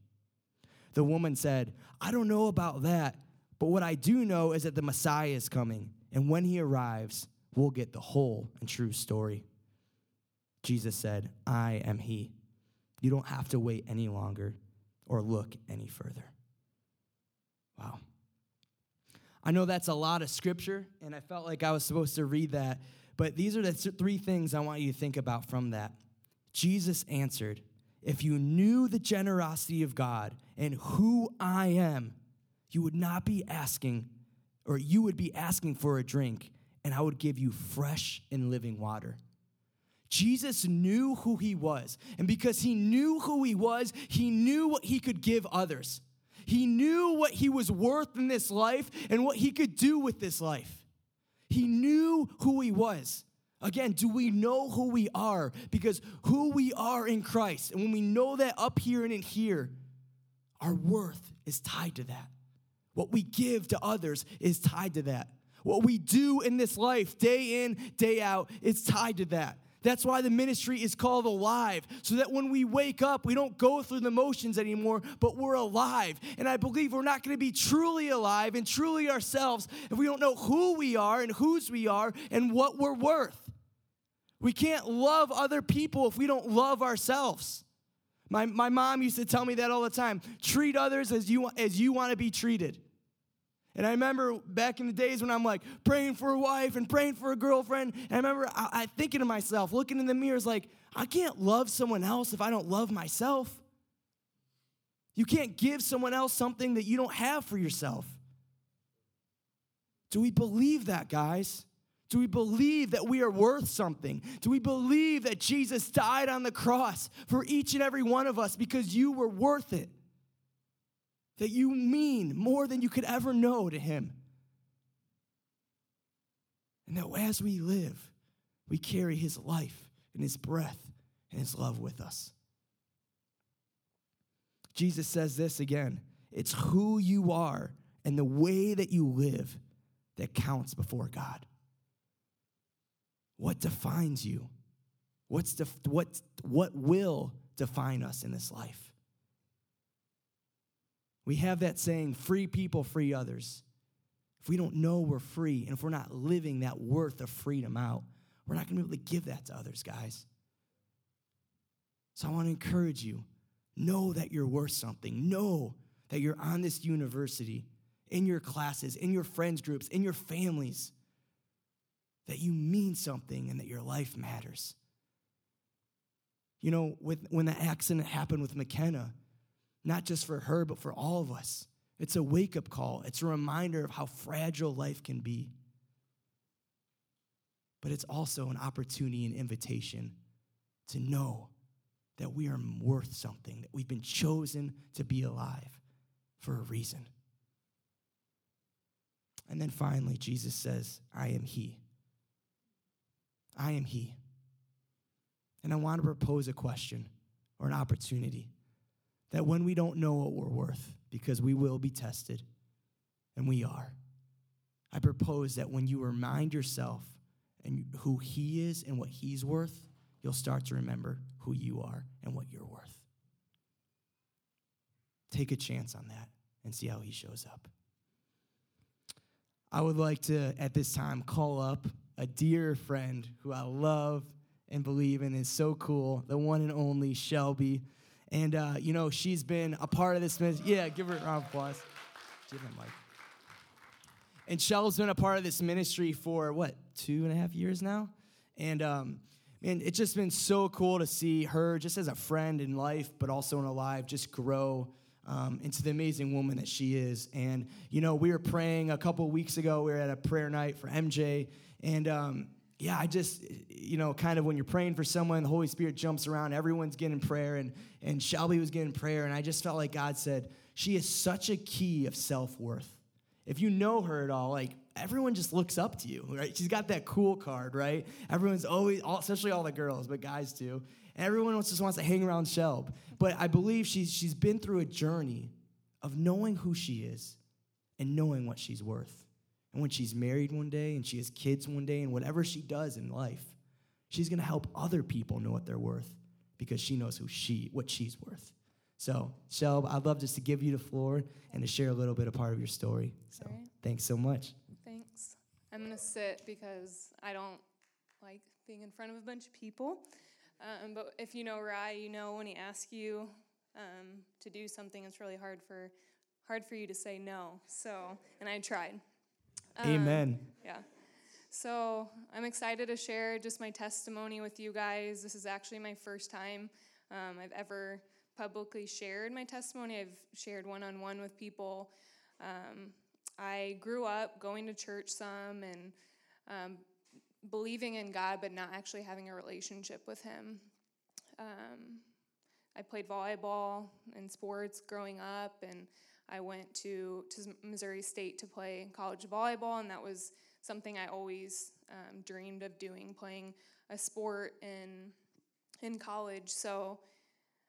The woman said, I don't know about that, but what I do know is that the Messiah is coming, and when he arrives, we'll get the whole and true story. Jesus said, I am he. You don't have to wait any longer or look any further. Wow. I know that's a lot of scripture, and I felt like I was supposed to read that, but these are the three things I want you to think about from that. Jesus answered, if you knew the generosity of God and who I am, you would not be asking, or you would be asking for a drink, and I would give you fresh and living water. Jesus knew who he was. And because he knew who he was, he knew what he could give others. He knew what he was worth in this life and what he could do with this life. He knew who he was. Again, do we know who we are? Because who we are in Christ, and when we know that up here and in here, our worth is tied to that. What we give to others is tied to that. What we do in this life, day in, day out, is tied to that. That's why the ministry is called alive, so that when we wake up, we don't go through the motions anymore, but we're alive. And I believe we're not going to be truly alive and truly ourselves if we don't know who we are and whose we are and what we're worth. We can't love other people if we don't love ourselves. My, my mom used to tell me that all the time treat others as you, as you want to be treated. And I remember back in the days when I'm like praying for a wife and praying for a girlfriend. And I remember I, I thinking to myself, looking in the mirror, like, I can't love someone else if I don't love myself. You can't give someone else something that you don't have for yourself. Do we believe that, guys? Do we believe that we are worth something? Do we believe that Jesus died on the cross for each and every one of us because you were worth it? that you mean more than you could ever know to Him. And that as we live, we carry His life and His breath and His love with us. Jesus says this again it's who you are and the way that you live that counts before God. What defines you? What's def- what, what will define us in this life? We have that saying, free people, free others. If we don't know we're free and if we're not living that worth of freedom out, we're not going to be able to give that to others, guys. So I want to encourage you know that you're worth something. Know that you're on this university, in your classes, in your friends groups, in your families, that you mean something and that your life matters. You know, with, when the accident happened with McKenna, not just for her, but for all of us. It's a wake up call, it's a reminder of how fragile life can be. But it's also an opportunity and invitation to know that we are worth something, that we've been chosen to be alive for a reason. And then finally, Jesus says, I am He. I am He. And I want to propose a question or an opportunity that when we don't know what we're worth, because we will be tested, and we are, I propose that when you remind yourself and who He is and what He's worth, you'll start to remember who you are and what you're worth. Take a chance on that and see how He shows up. I would like to, at this time, call up a dear friend who I love and believe in is so cool, the one and only Shelby. And, uh, you know, she's been a part of this ministry. Yeah, give her a round of applause. Give her a mic. And Shelby's been a part of this ministry for, what, two and a half years now? And, um, man, it's just been so cool to see her just as a friend in life, but also in Alive, just grow um, into the amazing woman that she is. And, you know, we were praying a couple weeks ago. We were at a prayer night for MJ. And, um, yeah, I just, you know, kind of when you're praying for someone, the Holy Spirit jumps around, everyone's getting prayer, and, and Shelby was getting prayer, and I just felt like God said, she is such a key of self worth. If you know her at all, like everyone just looks up to you, right? She's got that cool card, right? Everyone's always, especially all the girls, but guys too. Everyone just wants to hang around Shelb. But I believe she's, she's been through a journey of knowing who she is and knowing what she's worth. And when she's married one day and she has kids one day and whatever she does in life, she's going to help other people know what they're worth because she knows who she what she's worth. So, Shelb, I'd love just to give you the floor and to share a little bit of part of your story. So, right. thanks so much. Thanks. I'm going to sit because I don't like being in front of a bunch of people. Um, but if you know Rye, you know when he asks you um, to do something, it's really hard for hard for you to say no. So, and I tried. Amen. Um, yeah. So I'm excited to share just my testimony with you guys. This is actually my first time um, I've ever publicly shared my testimony. I've shared one on one with people. Um, I grew up going to church some and um, believing in God but not actually having a relationship with Him. Um, I played volleyball and sports growing up, and I went to, to Missouri State to play college volleyball, and that was something I always um, dreamed of doing, playing a sport in in college. So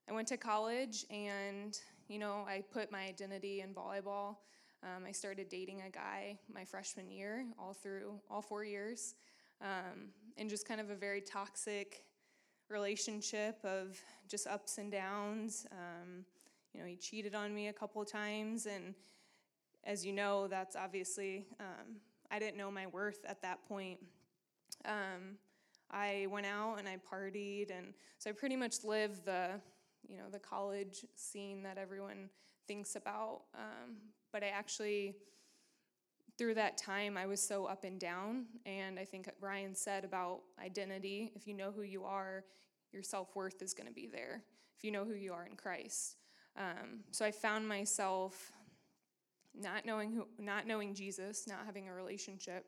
I went to college, and you know, I put my identity in volleyball. Um, I started dating a guy my freshman year, all through all four years, um, and just kind of a very toxic relationship of just ups and downs. Um, you know, he cheated on me a couple of times, and as you know, that's obviously um, I didn't know my worth at that point. Um, I went out and I partied, and so I pretty much lived the, you know, the college scene that everyone thinks about. Um, but I actually, through that time, I was so up and down. And I think Ryan said about identity if you know who you are, your self worth is going to be there. If you know who you are in Christ. Um, so I found myself not knowing who, not knowing Jesus, not having a relationship,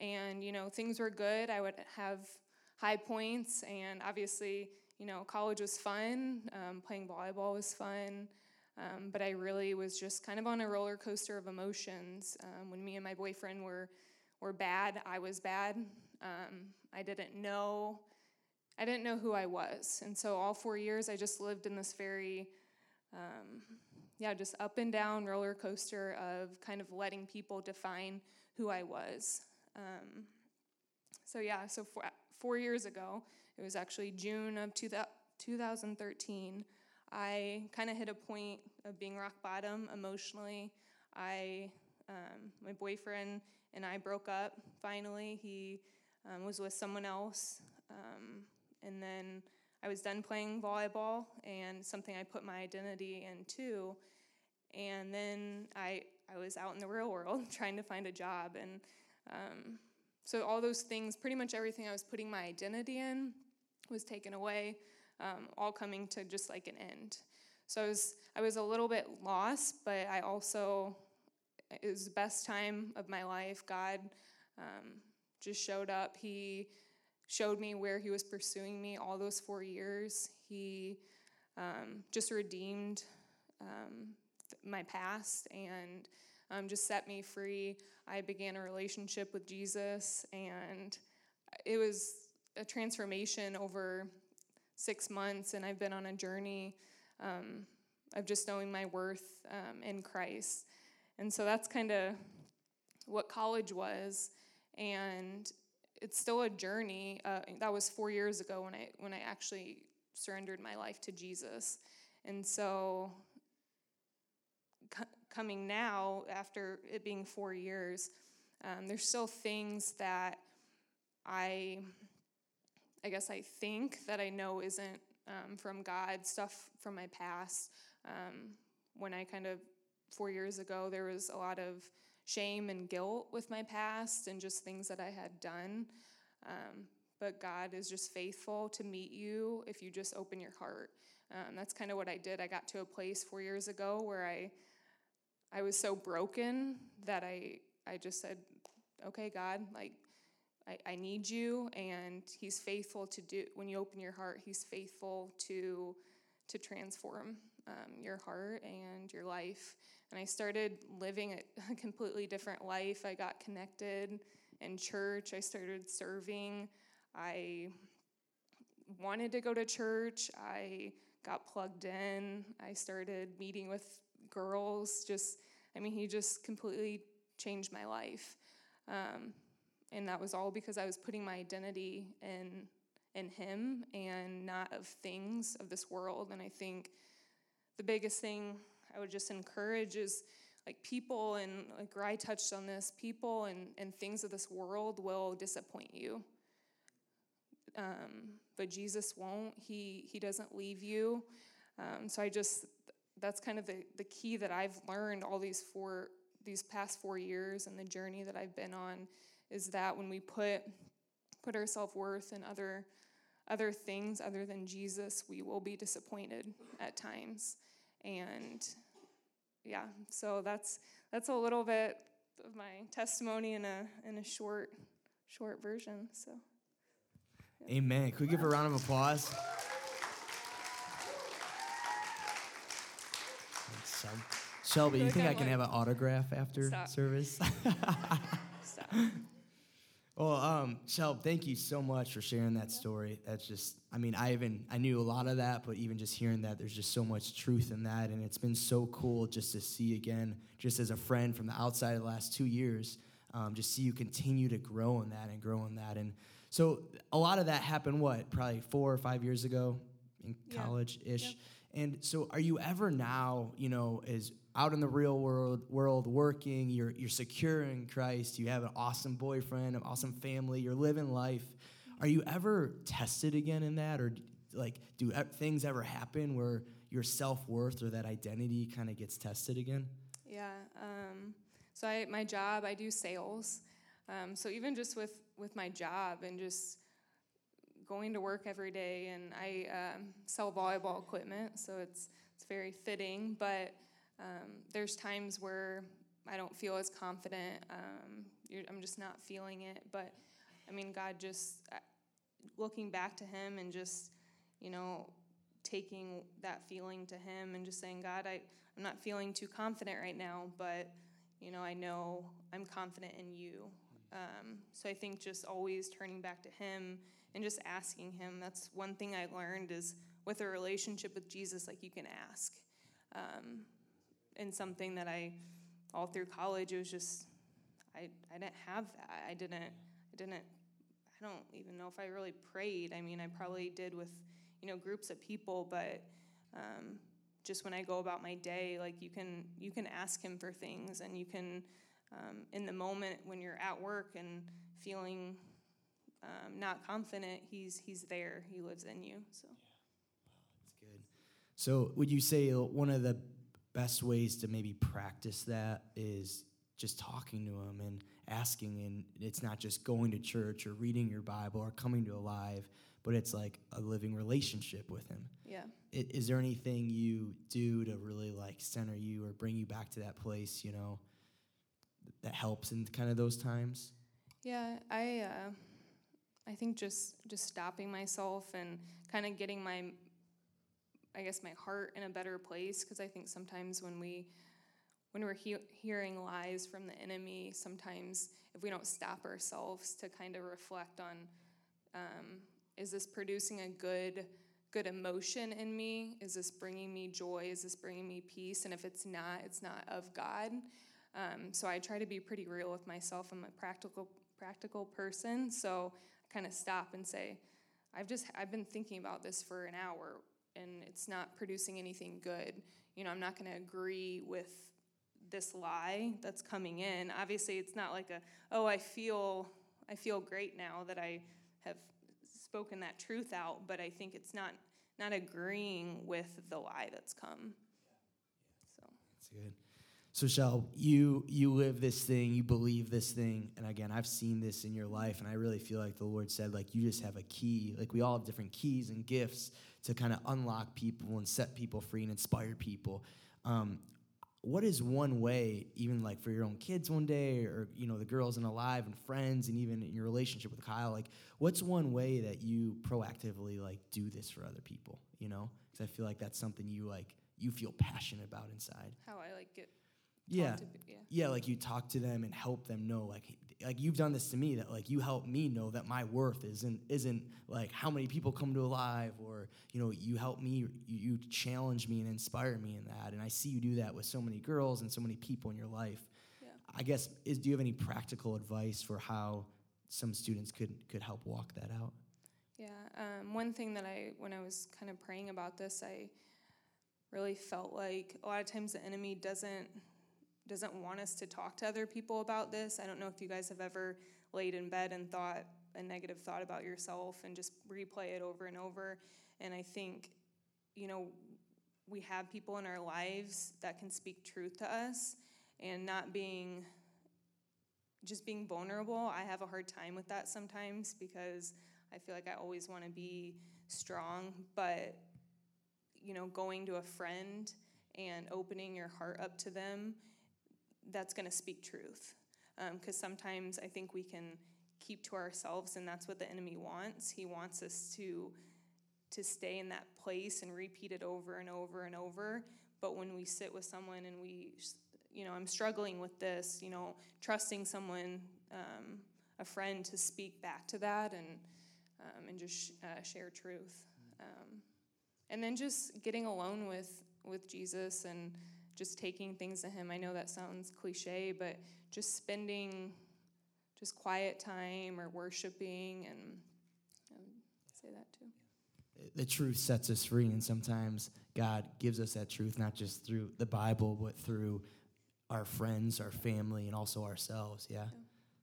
and you know things were good. I would have high points, and obviously, you know, college was fun. Um, playing volleyball was fun. Um, but I really was just kind of on a roller coaster of emotions. Um, when me and my boyfriend were were bad, I was bad. Um, I didn't know, I didn't know who I was, and so all four years I just lived in this very, um, yeah, just up and down roller coaster of kind of letting people define who I was. Um, so yeah, so four, four years ago, it was actually June of two, 2013. I kind of hit a point of being rock bottom emotionally. I, um, my boyfriend and I broke up finally. He um, was with someone else. Um, and then I was done playing volleyball and something I put my identity into. And then I, I was out in the real world trying to find a job. And um, so all those things, pretty much everything I was putting my identity in, was taken away um, all coming to just like an end. So I was I was a little bit lost, but I also it was the best time of my life. God um, just showed up. He showed me where He was pursuing me all those four years. He um, just redeemed um, my past and um, just set me free. I began a relationship with Jesus, and it was a transformation over six months, and I've been on a journey um, of just knowing my worth um, in Christ. And so that's kind of what college was, and it's still a journey. Uh, that was four years ago when I when I actually surrendered my life to Jesus, and so c- coming now after it being four years, um, there's still things that I I guess I think that I know isn't um, from God, stuff from my past. Um, when I kind of, four years ago, there was a lot of shame and guilt with my past and just things that I had done. Um, but God is just faithful to meet you if you just open your heart. Um, that's kind of what I did. I got to a place four years ago where I, I was so broken that I, I just said, okay, God, like, I, I need you, and He's faithful to do. When you open your heart, He's faithful to to transform um, your heart and your life. And I started living a completely different life. I got connected in church. I started serving. I wanted to go to church. I got plugged in. I started meeting with girls. Just, I mean, he just completely changed my life. Um, and that was all because I was putting my identity in in him and not of things of this world and I think the biggest thing I would just encourage is like people and like Rye touched on this people and, and things of this world will disappoint you. Um, but Jesus won't. He he doesn't leave you. Um, so I just that's kind of the, the key that I've learned all these four these past four years and the journey that I've been on is that when we put put our self-worth and other other things other than Jesus, we will be disappointed at times. And yeah, so that's that's a little bit of my testimony in a in a short short version. So. Amen. Can we give a round of applause? Shelby. Shelby, you think I can have an autograph after Stop. service? Stop. Well, um, Shelb, thank you so much for sharing that story. That's just, I mean, I even, I knew a lot of that, but even just hearing that, there's just so much truth in that. And it's been so cool just to see again, just as a friend from the outside of the last two years, um, just see you continue to grow in that and grow in that. And so a lot of that happened, what, probably four or five years ago in college ish. Yep. And so are you ever now, you know, as out in the real world world working, you're you're secure in Christ, you have an awesome boyfriend, an awesome family, you're living life. Are you ever tested again in that or like do things ever happen where your self-worth or that identity kind of gets tested again? Yeah. Um, so I, my job, I do sales. Um, so even just with with my job and just going to work every day, and I um, sell volleyball equipment, so it's it's very fitting. But um, there's times where I don't feel as confident. Um, I'm just not feeling it. But I mean, God just uh, looking back to Him and just you know taking that feeling to Him and just saying, God, I I'm not feeling too confident right now, but you know, I know I'm confident in you. Um, so I think just always turning back to Him and just asking Him. That's one thing I learned is with a relationship with Jesus, like you can ask. Um, and something that I, all through college, it was just, I, I didn't have that. I didn't, I didn't, I don't even know if I really prayed. I mean, I probably did with, you know, groups of people, but um, just when I go about my day, like you can you can ask him for things, and you can um, in the moment when you're at work and feeling um, not confident, he's he's there. He lives in you. So yeah, That's good. So, would you say uh, one of the best ways to maybe practice that is just talking to him and asking? And it's not just going to church or reading your Bible or coming to Alive, but it's like a living relationship with him. yeah. I- Is there anything you do to really like center you or bring you back to that place, you know, that helps in kind of those times? Yeah, I uh, I think just just stopping myself and kind of getting my I guess my heart in a better place because I think sometimes when we when we're he- hearing lies from the enemy, sometimes if we don't stop ourselves to kind of reflect on um, is this producing a good good emotion in me? Is this bringing me joy? Is this bringing me peace? And if it's not, it's not of God. Um, so I try to be pretty real with myself. I'm a practical practical person, so I kind of stop and say, I've just I've been thinking about this for an hour, and it's not producing anything good. You know, I'm not going to agree with this lie that's coming in. Obviously, it's not like a oh I feel I feel great now that I have spoken that truth out, but I think it's not not agreeing with the lie that's come. So. That's good. So, Shell, you you live this thing, you believe this thing, and again, I've seen this in your life, and I really feel like the Lord said, like you just have a key, like we all have different keys and gifts to kind of unlock people and set people free and inspire people. Um, what is one way, even like for your own kids one day, or you know the girls in Alive and friends, and even in your relationship with Kyle, like what's one way that you proactively like do this for other people? You know, because I feel like that's something you like you feel passionate about inside. How I like get Yeah. be, yeah. Yeah, like you talk to them and help them know, like, like you've done this to me. That like you help me know that my worth isn't isn't like how many people come to Alive, or you know, you help me, you, you challenge me and inspire me in that. And I see you do that with so many girls and so many people in your life. Yeah. I guess is do you have any practical advice for how some students could could help walk that out? Yeah, um, one thing that I, when I was kind of praying about this, I really felt like a lot of times the enemy doesn't doesn't want us to talk to other people about this. I don't know if you guys have ever laid in bed and thought a negative thought about yourself and just replay it over and over. And I think, you know, we have people in our lives that can speak truth to us and not being just being vulnerable. I have a hard time with that sometimes because I feel like I always want to be strong, but you know, going to a friend and opening your heart up to them, that's going to speak truth. Because sometimes I think we can keep to ourselves, and that's what the enemy wants. He wants us to to stay in that place and repeat it over and over and over. But when we sit with someone and we, you know, I'm struggling with this, you know, trusting someone, um, a friend, to speak back to that and um, and just uh, share truth, um, and then just getting alone with with Jesus and just taking things to Him. I know that sounds cliche, but just spending just quiet time or worshiping and say that too. The truth sets us free, and sometimes God gives us that truth not just through the Bible, but through our friends, our family, and also ourselves. Yeah. yeah.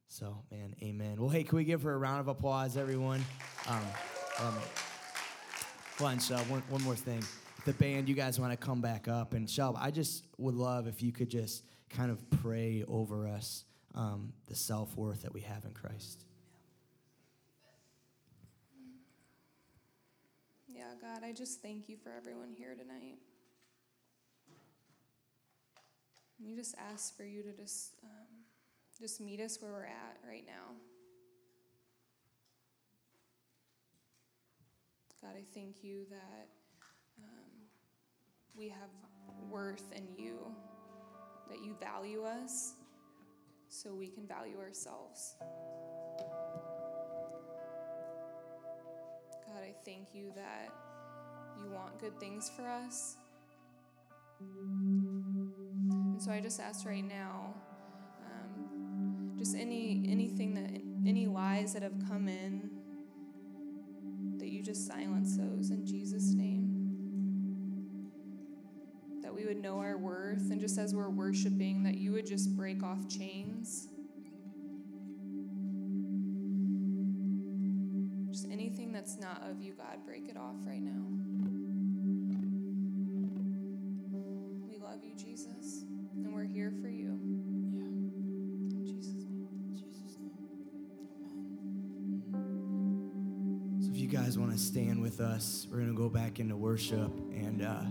So, man, amen. Well, hey, can we give her a round of applause, everyone? Um, um, one, one more thing. The band, you guys want to come back up. And Shelb, I just would love if you could just kind of pray over us um, the self worth that we have in Christ. Yeah, God, I just thank you for everyone here tonight. We just ask for you to just um, just meet us where we're at right now. God, I thank you that we have worth in you, that you value us so we can value ourselves. God, I thank you that you want good things for us. And so I just ask right now, um, just any anything that any lies that have come in, that you just silence those in Jesus' name. Would know our worth, and just as we're worshiping, that you would just break off chains. Just anything that's not of you, God, break it off right now. We love you, Jesus, and we're here for you guys want to stand with us, we're going to go back into worship. And uh,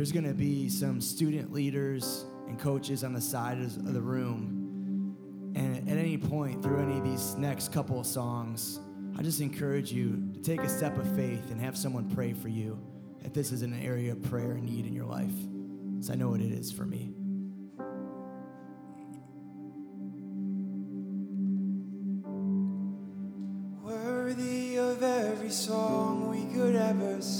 there's going to be some student leaders and coaches on the side of the room. And at any point through any of these next couple of songs, I just encourage you to take a step of faith and have someone pray for you if this is an area of prayer and need in your life. Because I know what it is for me. Worthy of every song we could ever sing.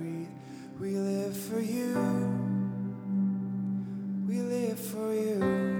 We live for you. We live for you.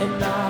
And I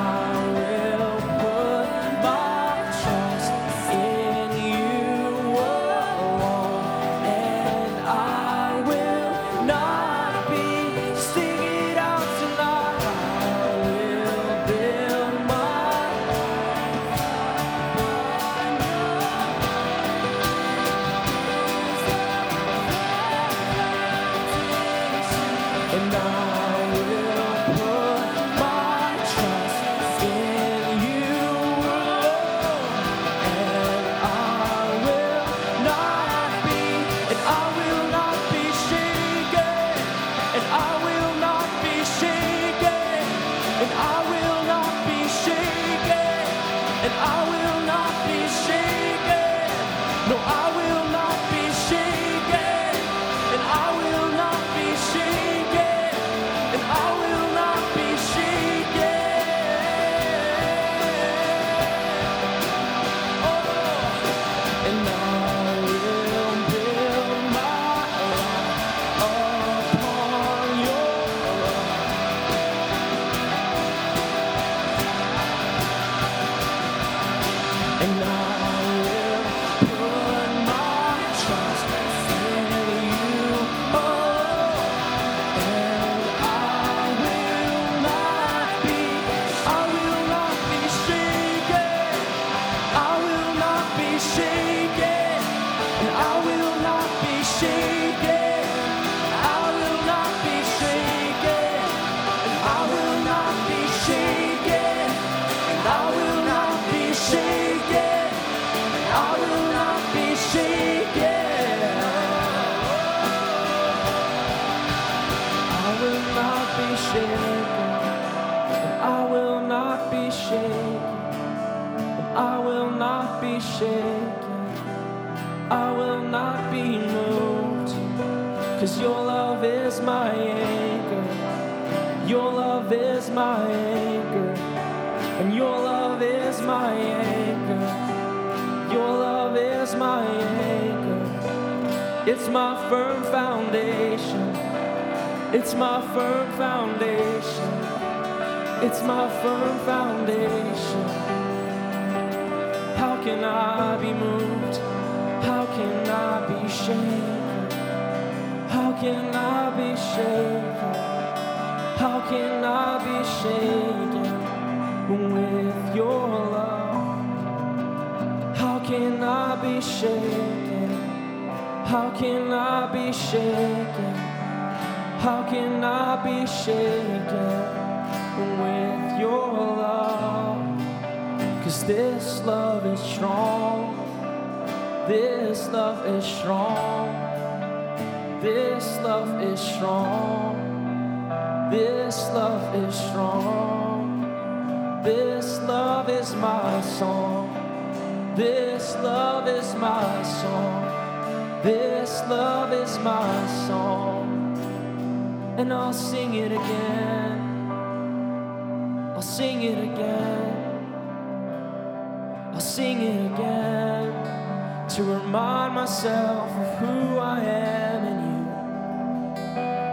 remind myself of who I am in you.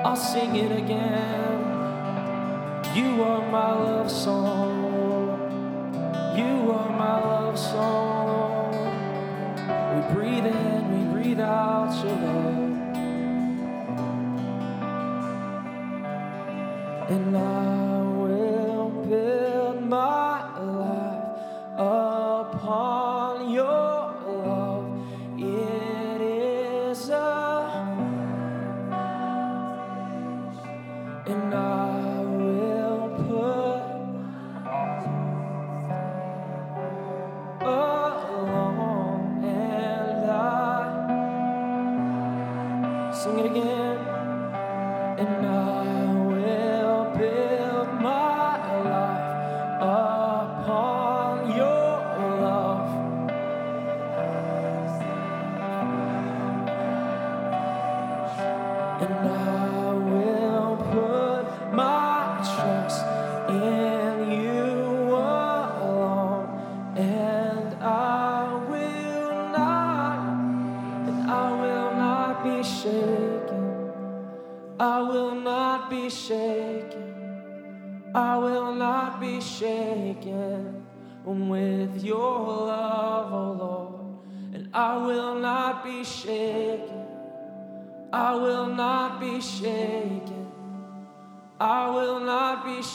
I'll sing it again. You are my love song. You are my love song. We breathe in, we breathe out your love. And I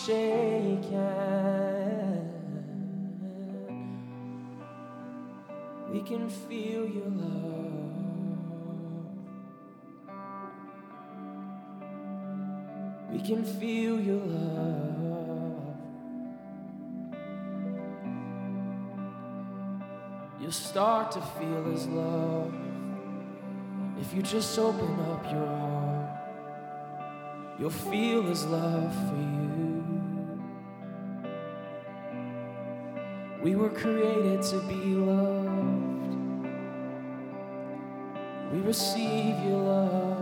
shaken. We can feel your love. We can feel your love. You'll start to feel his love if you just open up your heart. You'll feel his love for you. We were created to be loved. We receive your love.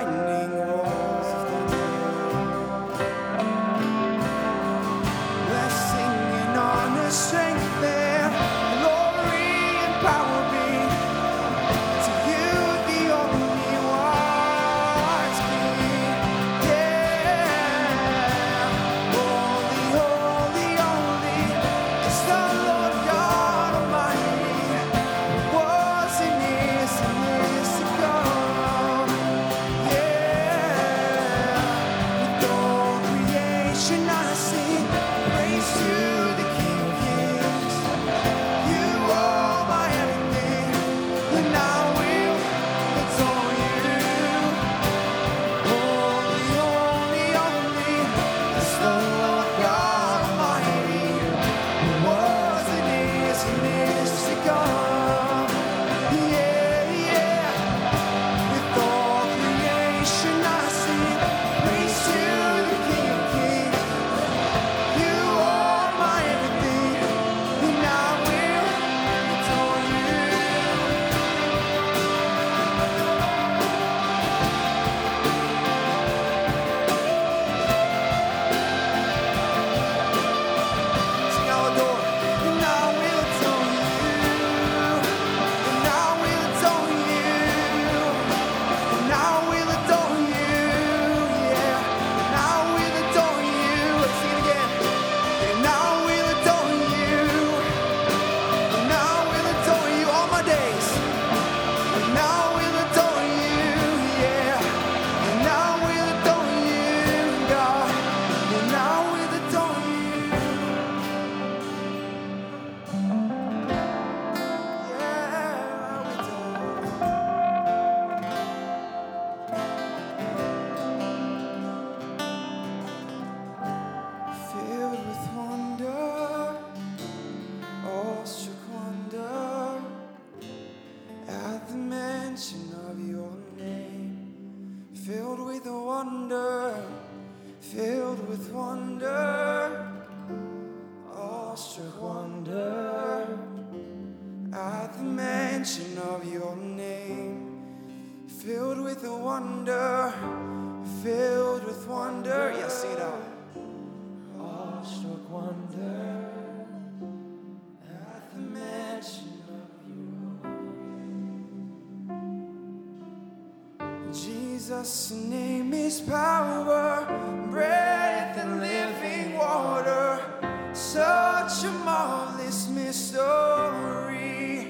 I need. His name is power, breath and living water. Such a marvelous mystery.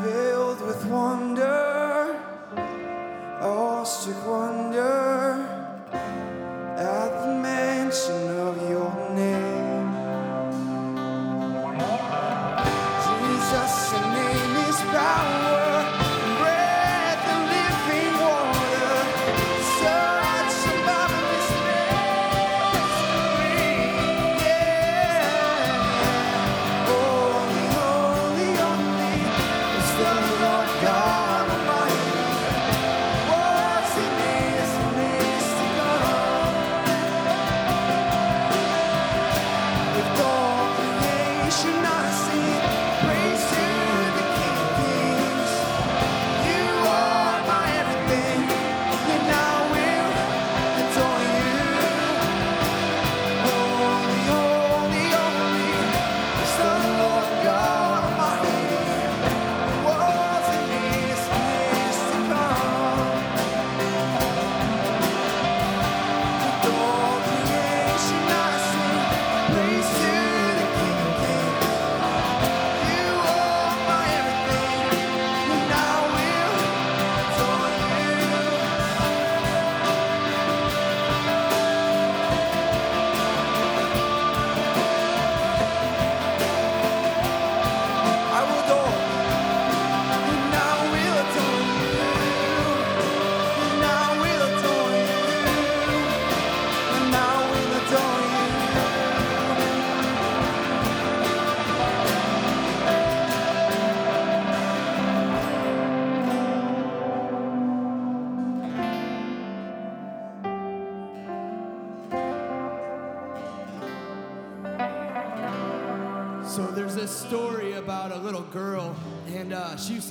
Filled with wonder.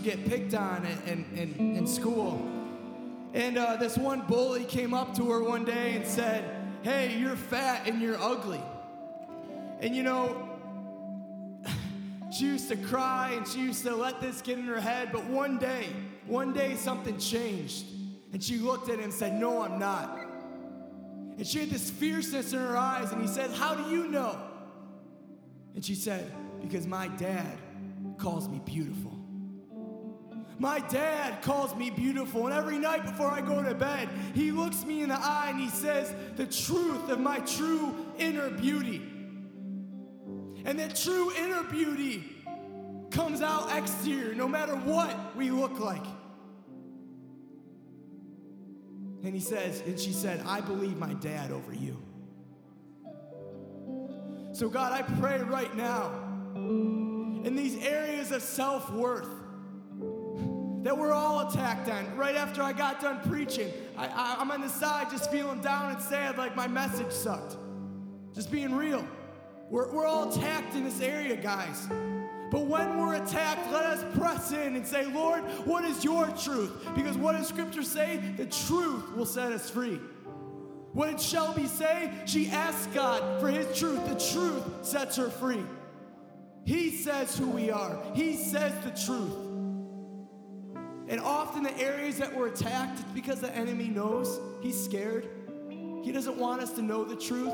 Get picked on in, in, in, in school. And uh, this one bully came up to her one day and said, Hey, you're fat and you're ugly. And you know, she used to cry and she used to let this get in her head, but one day, one day something changed. And she looked at him and said, No, I'm not. And she had this fierceness in her eyes, and he said, How do you know? And she said, Because my dad calls me beautiful. My dad calls me beautiful, and every night before I go to bed, he looks me in the eye and he says the truth of my true inner beauty. And that true inner beauty comes out exterior no matter what we look like. And he says, and she said, I believe my dad over you. So, God, I pray right now in these areas of self worth that we're all attacked on. Right after I got done preaching, I, I'm on the side just feeling down and sad like my message sucked. Just being real. We're, we're all attacked in this area, guys. But when we're attacked, let us press in and say, Lord, what is your truth? Because what does Scripture say? The truth will set us free. What did Shelby say? She asked God for His truth. The truth sets her free. He says who we are, He says the truth. And often the areas that we're attacked, it's because the enemy knows he's scared. He doesn't want us to know the truth.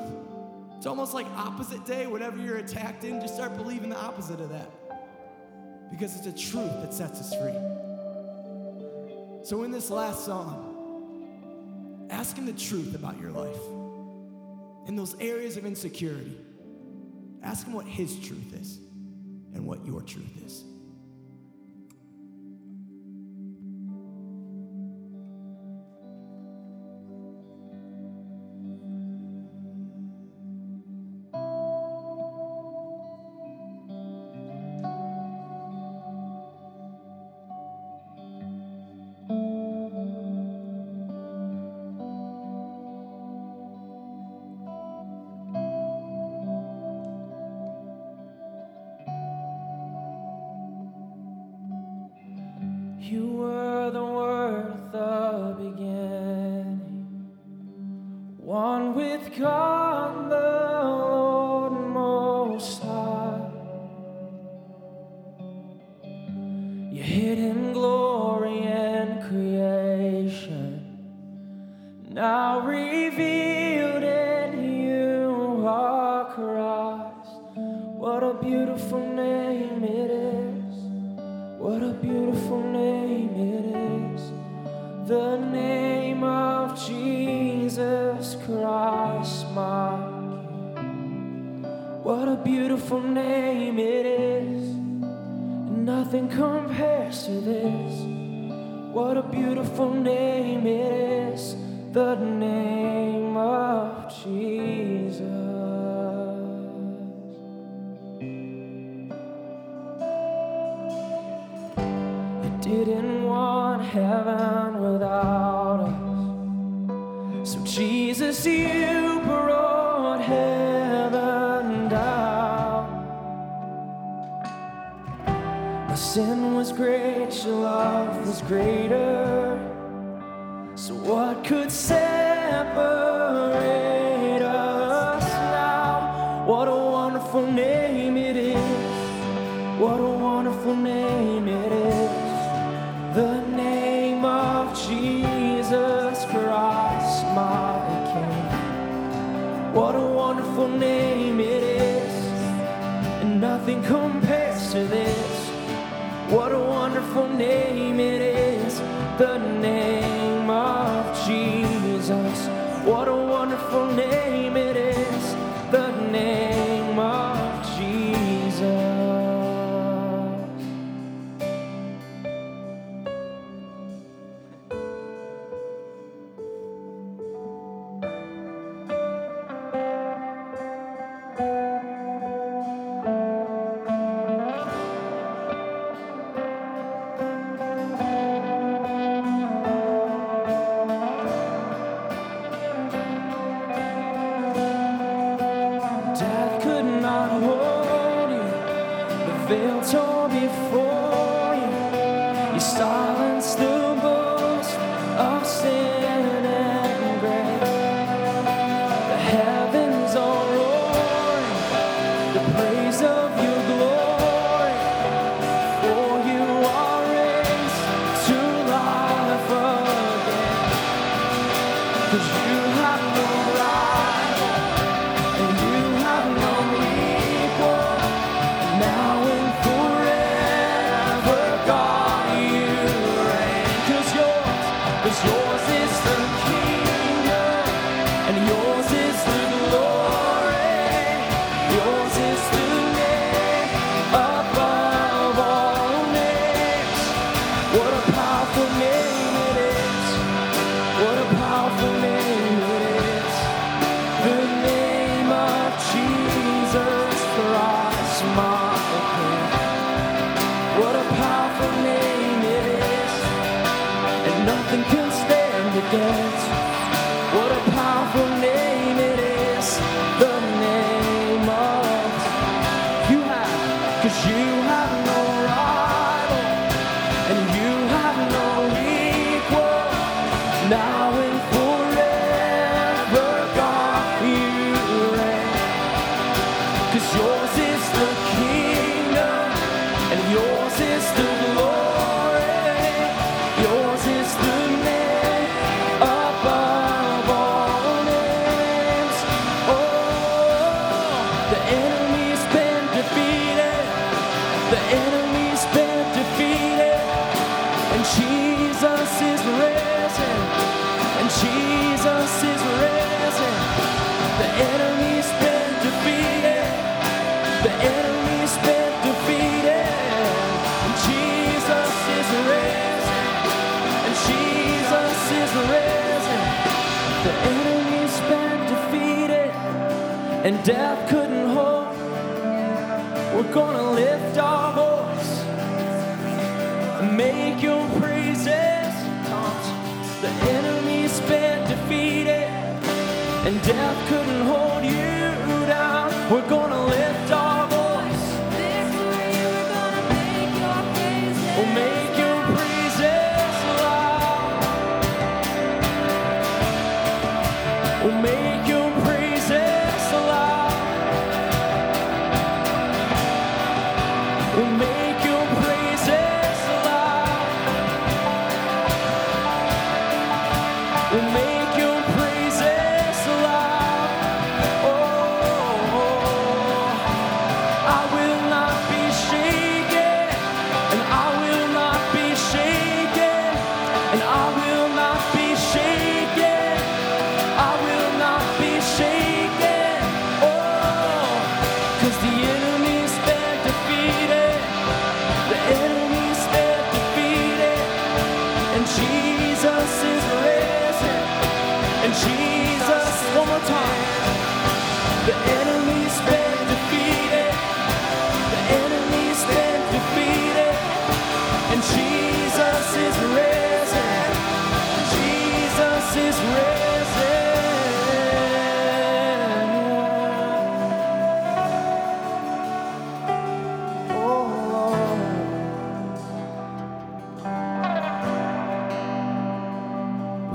It's almost like opposite day, whatever you're attacked in, just start believing the opposite of that. Because it's a truth that sets us free. So in this last song, ask him the truth about your life. In those areas of insecurity, ask him what his truth is and what your truth is. death couldn't hold. We're gonna lift our voice and make your praises. The enemy been defeated, and death couldn't hold you down. We're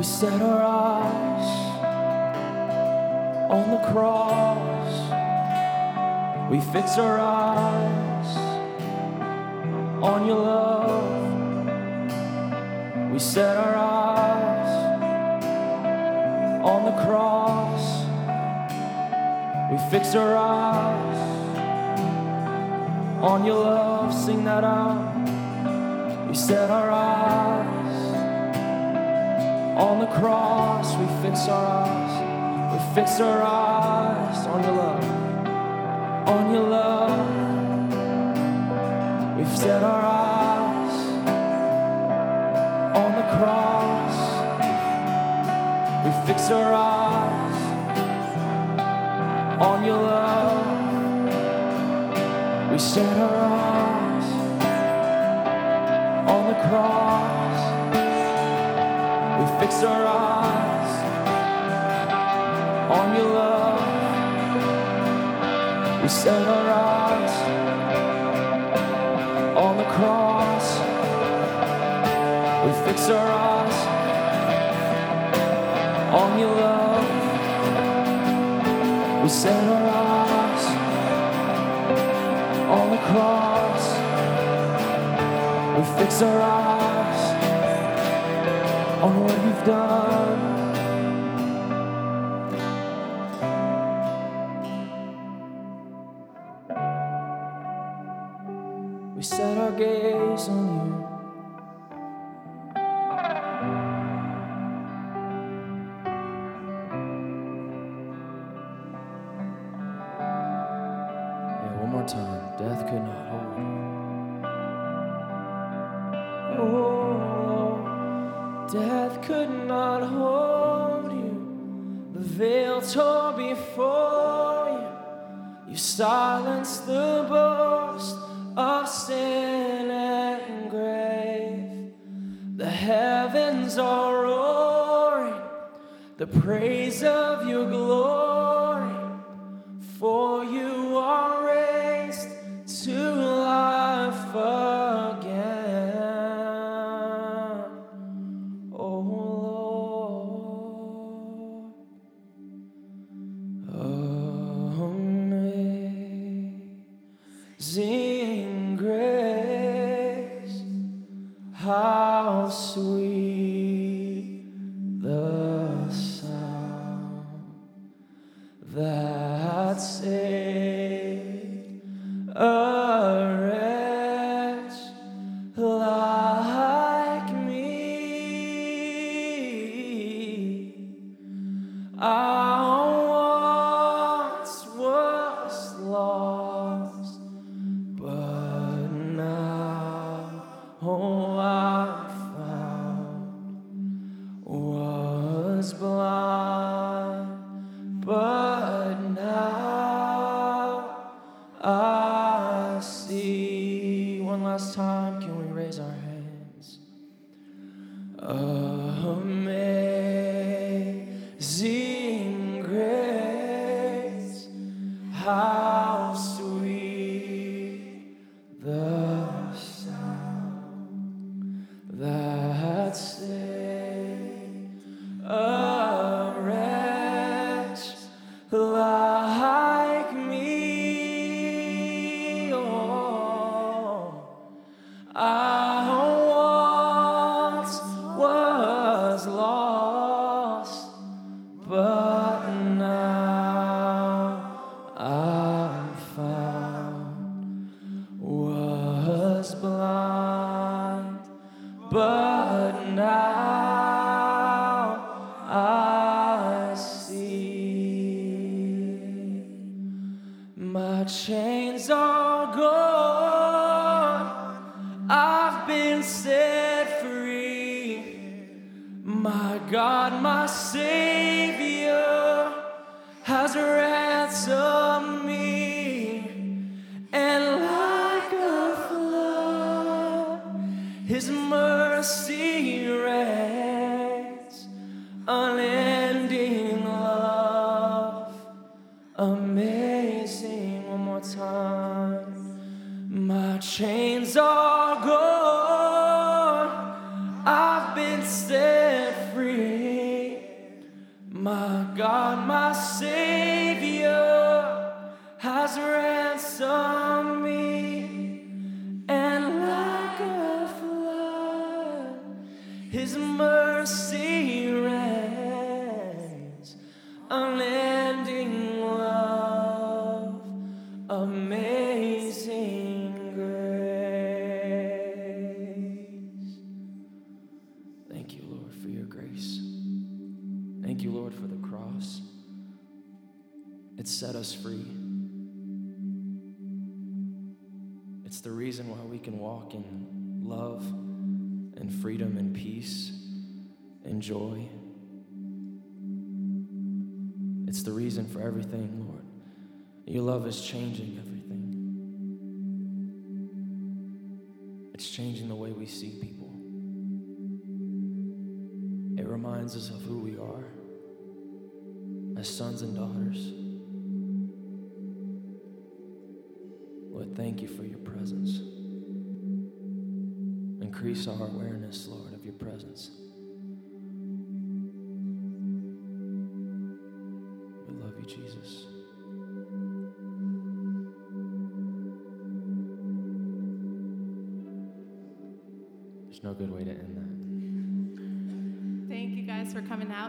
We set our eyes on the cross. We fix our eyes on your love. We set our eyes on the cross. We fix our eyes on your love. Sing that out. We set our eyes. On the cross, we fix our eyes. We fix our eyes on your love. On your love. We've set our eyes on the cross. We fix our eyes on your love. We set our set our eyes on the cross. We fix our eyes on your love. We set our eyes on the cross. We fix our eyes on what you've done. the prayer.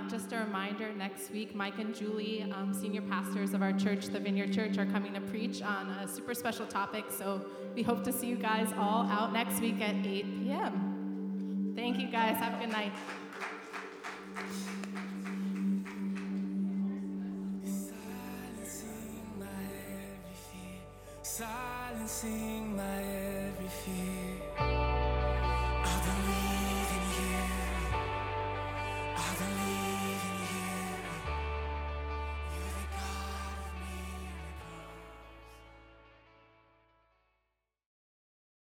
Just a reminder next week, Mike and Julie, um, senior pastors of our church, the Vineyard Church, are coming to preach on a super special topic. So we hope to see you guys all out next week at 8 p.m. Thank you guys. Have a good night. Silencing